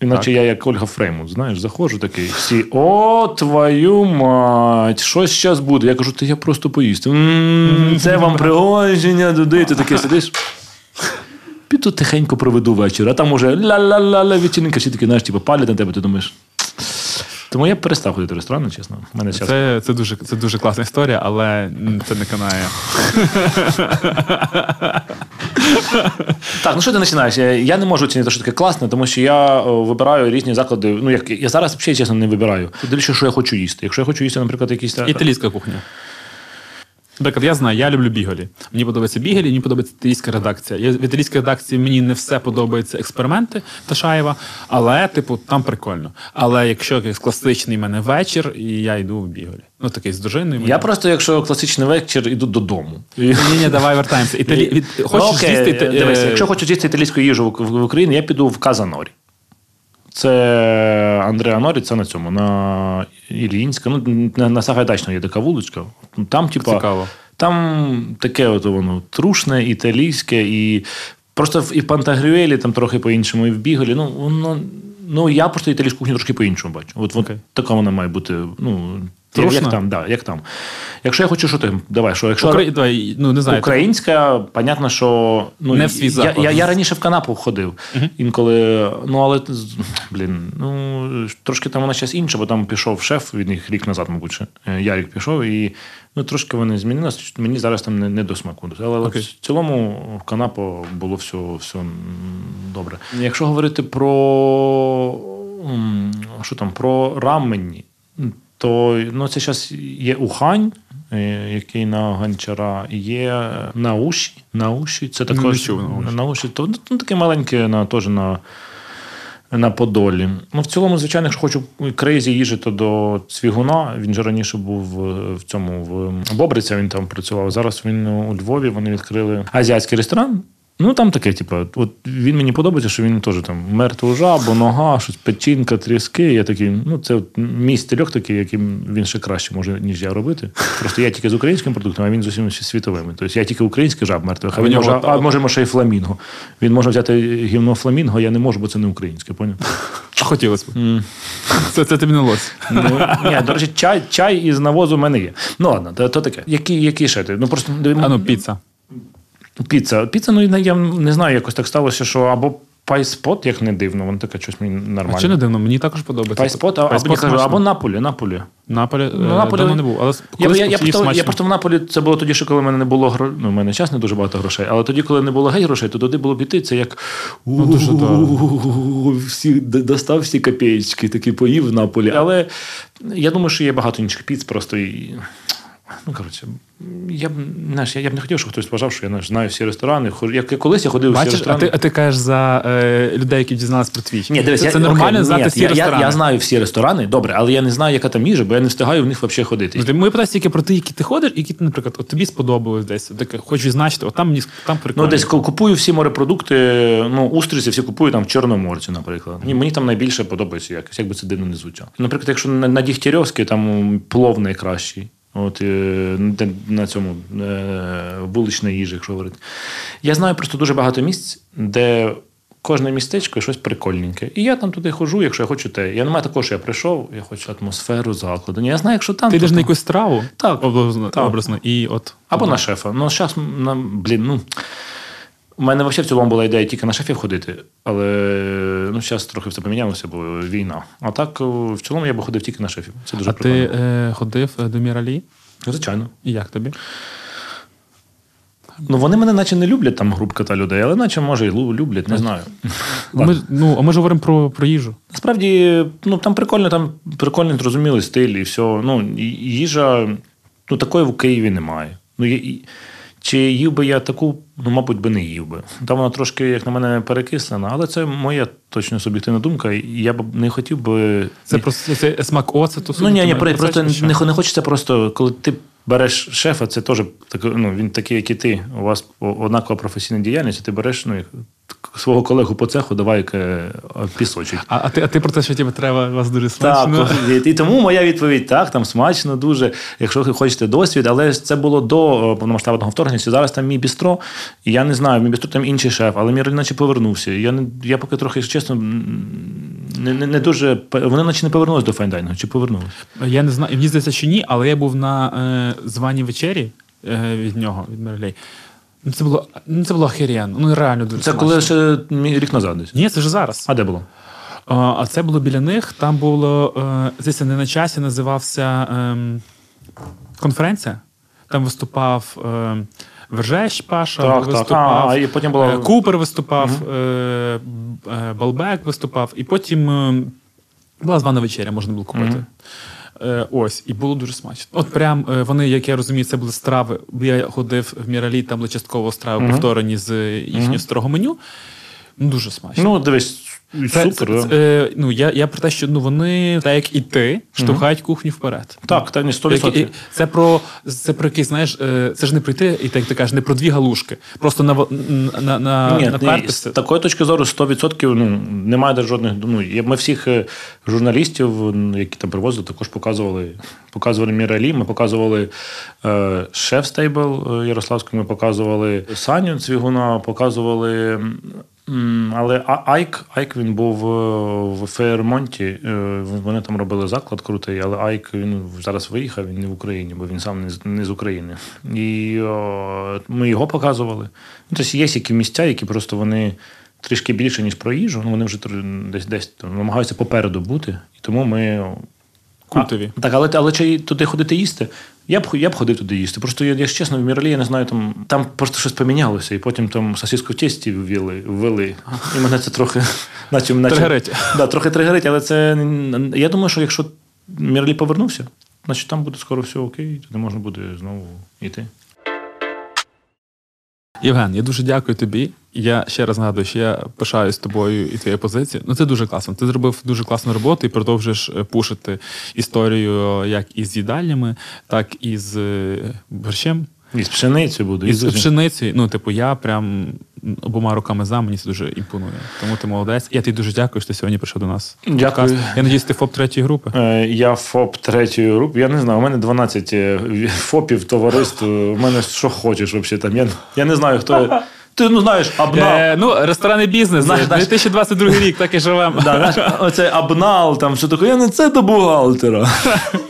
Іначе Так. я як Ольга Фреймут, знаєш, заходжу такий, всі, о, твою мать, що зараз буде? Я кажу, та я просто поїсти. «М, Це вам пригодження туди. Ти таке сидиш. Піду тихенько проведу вечір, а там уже ля-ля-ля-ля вечірненька, всі такі, знаєш, типу, палять на тебе, ти думаєш. Тому я перестав ходити в ресторани, чесно. У Мене зараз Це, це, дуже, це дуже класна історія, але це не канає. Так, ну що ти починаєш? Я- Я не можу оцінити, що таке класне, тому що я вибираю різні заклади. Ну, як я зараз взагалі чесно не вибираю. Дивлюся, що я хочу їсти. Якщо я хочу їсти, наприклад, якісь Італійська кухня. Наприклад, я знаю, я люблю біголі. Мені подобається біголі, мені подобається італійська редакція. Я, в італійській редакції мені не все подобається експерименти Ташаєва, але, типу, там прикольно. Але якщо якийсь класичний в мене вечір, і я йду в біголі. Ну, такий з дружиною. я просто, якщо класичний вечір, іду додому. Ні, ні, давай вертаємося. Італі... Хочеш Ну, окей, з'їсти... дивись, якщо хочу з'їсти італійську їжу в Україні, я піду в Казанорі. Це Андреа Норі, це на цьому, на Іллінська. Ну, на, на Сагайдачна є така вуличка. Там, типа, Цікаво. там таке от воно трушне, італійське, і просто в, і в Пантагрюелі там трохи по-іншому, і в Біголі. Ну, воно, ну я просто італійську кухню трошки по-іншому бачу. От, от така вона має бути. Ну, Трушна? як там, да, як там. Якщо я хочу, що ти? Давай, що якщо. Украї... давай, ну, не знаю. Українська, понятно, що ну, Не в свій я, я, я раніше в канапу ходив. Інколи, ну але блін, ну трошки там вона зараз інша, бо там пішов шеф від них рік назад, мабуть. Е, Ярік пішов, і ну, трошки вони змінилися. Мені зараз там не, не до смаку. Але Окей. в цілому в канапу було все, все добре. Якщо говорити про що там, про рамені, то ну, це зараз є Ухань, е, який на Гончара, є Науші. Науші це Не також чув Науші. То ну, таке маленьке на, теж на, на Подолі. Ну, в цілому, звичайно, якщо хочу crazy їжі, то до Цвігуна. Він же раніше був в, в цьому в Бобриця, він там працював. Зараз він у Львові. Вони відкрили азіатський ресторан. Ну там таке, типу, от він мені подобається, що він теж там мертву жабу, нога, щось печінка, тріски. Я такий, ну це от мій стильок такий, яким він ще краще може, ніж я робити. Просто я тільки з українським продуктом, а він з усім світовими. Тобто я тільки український жаб мертвих, а А він може, та- а можемо ще й фламінго. Він може взяти гівно фламінго, я не можу, бо це не українське, поняв? А хотілося б. Це, це тобі не лось. Ну, ні, до речі, чай, чай із навозу в мене є. Ну ладно, то, то таке. Які, які ще ти? Ну просто А ну, піца. Піца. Піца, ну я не знаю, якось так сталося, що або пайспот, як не дивно, воно таке щось мені нормально. А чи не дивно? Мені також подобається. Пайспот, а- або, кажу, або Наполі, Наполі. Наполі, Ну, ну, Наполі- давно не був, але Я, я, я, просто, я просто в Наполі це було тоді, що коли в мене не було грошей. Ну, в мене час не дуже багато грошей, але тоді, коли не було геть грошей, то туди було піти. Це як Ну, дуже всі достав всі копеєчки, такий поїв в Наполі. Але я думаю, що є багато інших піц, просто і. Ну, коротше, я б знаєш, я, я б не хотів, щоб хтось вважав, що я знаєш, знаю всі ресторани. Як, колись я ходив у всі Бачиш, а ти, а ти кажеш за е, людей, які дізналися про твіч. Ні, дивись, це, я, нормально окей, знати ні, всі я, ресторани. Я, я знаю всі ресторани, добре, але я не знаю, яка там їжа, бо я не встигаю в них взагалі ходити. Ну, ти- Ми тільки про те, які ти ходиш, які ти, наприклад, от тобі сподобалось десь. Таке, хочу відзначити, от там мені там прикольно. Ну, десь купую всі морепродукти, ну, устриці всі купую там в Чорноморці, наприклад. Ні, мені там найбільше подобається якось, як би це дивно не звучало. Наприклад, якщо на, на Дігтярьовській, там плов найкращий. От е, на цьому е, вулична їжа, якщо говорити. Я знаю просто дуже багато місць, де кожне містечко щось прикольненьке. І я там туди ходжу, якщо я хочу те. Я не маю такого, що я прийшов, я хочу атмосферу закладу. Ні, я знаю, якщо там. ти йдеш на якусь страву Так, образно, так. образно і от. Або на шефа. Ну, зараз нам, блін, ну. У мене взагалі в цілому була ідея тільки на шефів ходити, але ну, зараз трохи все помінялося, бо війна. А так, в цілому, я би ходив тільки на шефів. Це дуже А ти е, ходив е, до Міралі? Звичайно. І як тобі? Ну, вони мене наче не люблять там групка та людей, але наче може і люблять, не знаю. Ми, ну, а ми ж говоримо про, про їжу. Насправді, ну там прикольно, там прикольний зрозумілий стиль і все. Ну, їжа, ну такої в Києві немає. Ну, є- чи їв би я таку, ну, мабуть, би не їв би. Там вона трошки, як на мене, перекислена, але це моя точно суб'єктивна думка. Я б не хотів би. Це просто це смак оцету. Ну, ні, ні, про- просто не, не хочеться просто, коли ти береш шефа, це теж так, ну, він такий, як і ти. У вас однакова професійна діяльність, і ти береш ну, свого колегу по цеху, давай е, пісочить. А, а, ти, а ти про те, що тебе треба вас дуже смачно. і- і тому моя відповідь так, там смачно дуже, якщо ви хочете досвід, але це було до е, повномасштабного вторгнення. Зараз там мій бістро, і я не знаю, мій бістро там інший шеф, але мій наче повернувся. Я не я поки трохи, якщо чесно, не, не, не дуже вони наче не повернулись до файндайнгу, чи повернулись? Я не знаю, мені здається, чи ні, але я був на е, званій вечері е, від нього, від Мерлей. Ну, це було, ну, це було охеренно. Ну, реально дуже Це коли ще рік назад десь. Ні, це ж зараз. А де було? А, це було біля них. Там було, е, здається, не на часі називався ем, конференція. Там виступав е, Вержещ Паша, Так, так. виступав, А, і потім була- е, Купер виступав, б- е, Балбек виступав, і потім е, була звана вечеря, можна було купити. Е, ось, і було дуже смачно. От прям е, вони, як я розумію, це були страви. Я ходив в Міралі, там були частково страви повторені з їхнього старого меню. Ну, дуже смачно. Ну, дивись, Це, супер. це, це, е, ну, я, я про те, що ну, вони, так як і ти, штовхають кухню вперед. Так, та ні, Як- 100%. і- Це про це про якийсь, знаєш, е, це ж не прийти, і так ти кажеш, не про дві галушки. Просто на, на, на, на, Ні, ні, з такої точки зору 100% ну, немає жодних. Ну, ми всіх е, журналістів, які там привозили, також показували. Показували Міралі, ми показували е, шеф стейбл Ярославський, ми показували Саню Цвігуна, показували. Але Айк, Айк він був е, в Фейермонті. е, Вони там робили заклад крутий, але Айк він зараз виїхав, він не в Україні, бо він сам не з, України. І о, ми його показували. Ну, тобто є які місця, які просто вони трішки більше, ніж про їжу. Ну, вони вже десь десь там намагаються попереду бути. І тому ми. Культові. А, так, але, але чи туди ходити їсти? Я б, я б ходив туди їсти. Просто я, якщо чесно, в Міралі, я не знаю, там, там просто щось помінялося, і потім там сосиску в тісті ввели, ввели. І мене це трохи наче, наче, Тригерить. Да, трохи тригерить, але це. Я думаю, що якщо Міралі повернувся, значить там буде скоро все окей, туди можна буде знову йти. Євген, я дуже дякую тобі. Я ще раз нагадую, що я пишаюсь тобою і твоєю позицією. Ну це дуже класно. Ти зробив дуже класну роботу і продовжуєш е, пушити історію як із їдальнями, так і з е, борщем. І з пшеницею буду. І з пшеницею. Ну, типу, я прям обома руками за, мені це дуже імпонує. Тому ти молодець. Я тобі дуже дякую, що ти сьогодні прийшов до нас. Дякую. Я надіюсь, ти ФОП третьої групи. Е, Я ФОП третьої групи. Я не знаю, у мене 12 е, ФОПів, товариств. У мене що хочеш взагалі там. Я, я не знаю, хто. Ти ну знаєш, абнал. Е, ну, ресторанний бізнес. Знаєш, знаєш- 2022 рік, так і живемо. Да, знаєш, оце абнал, там що таке. Я не це до бухгалтера.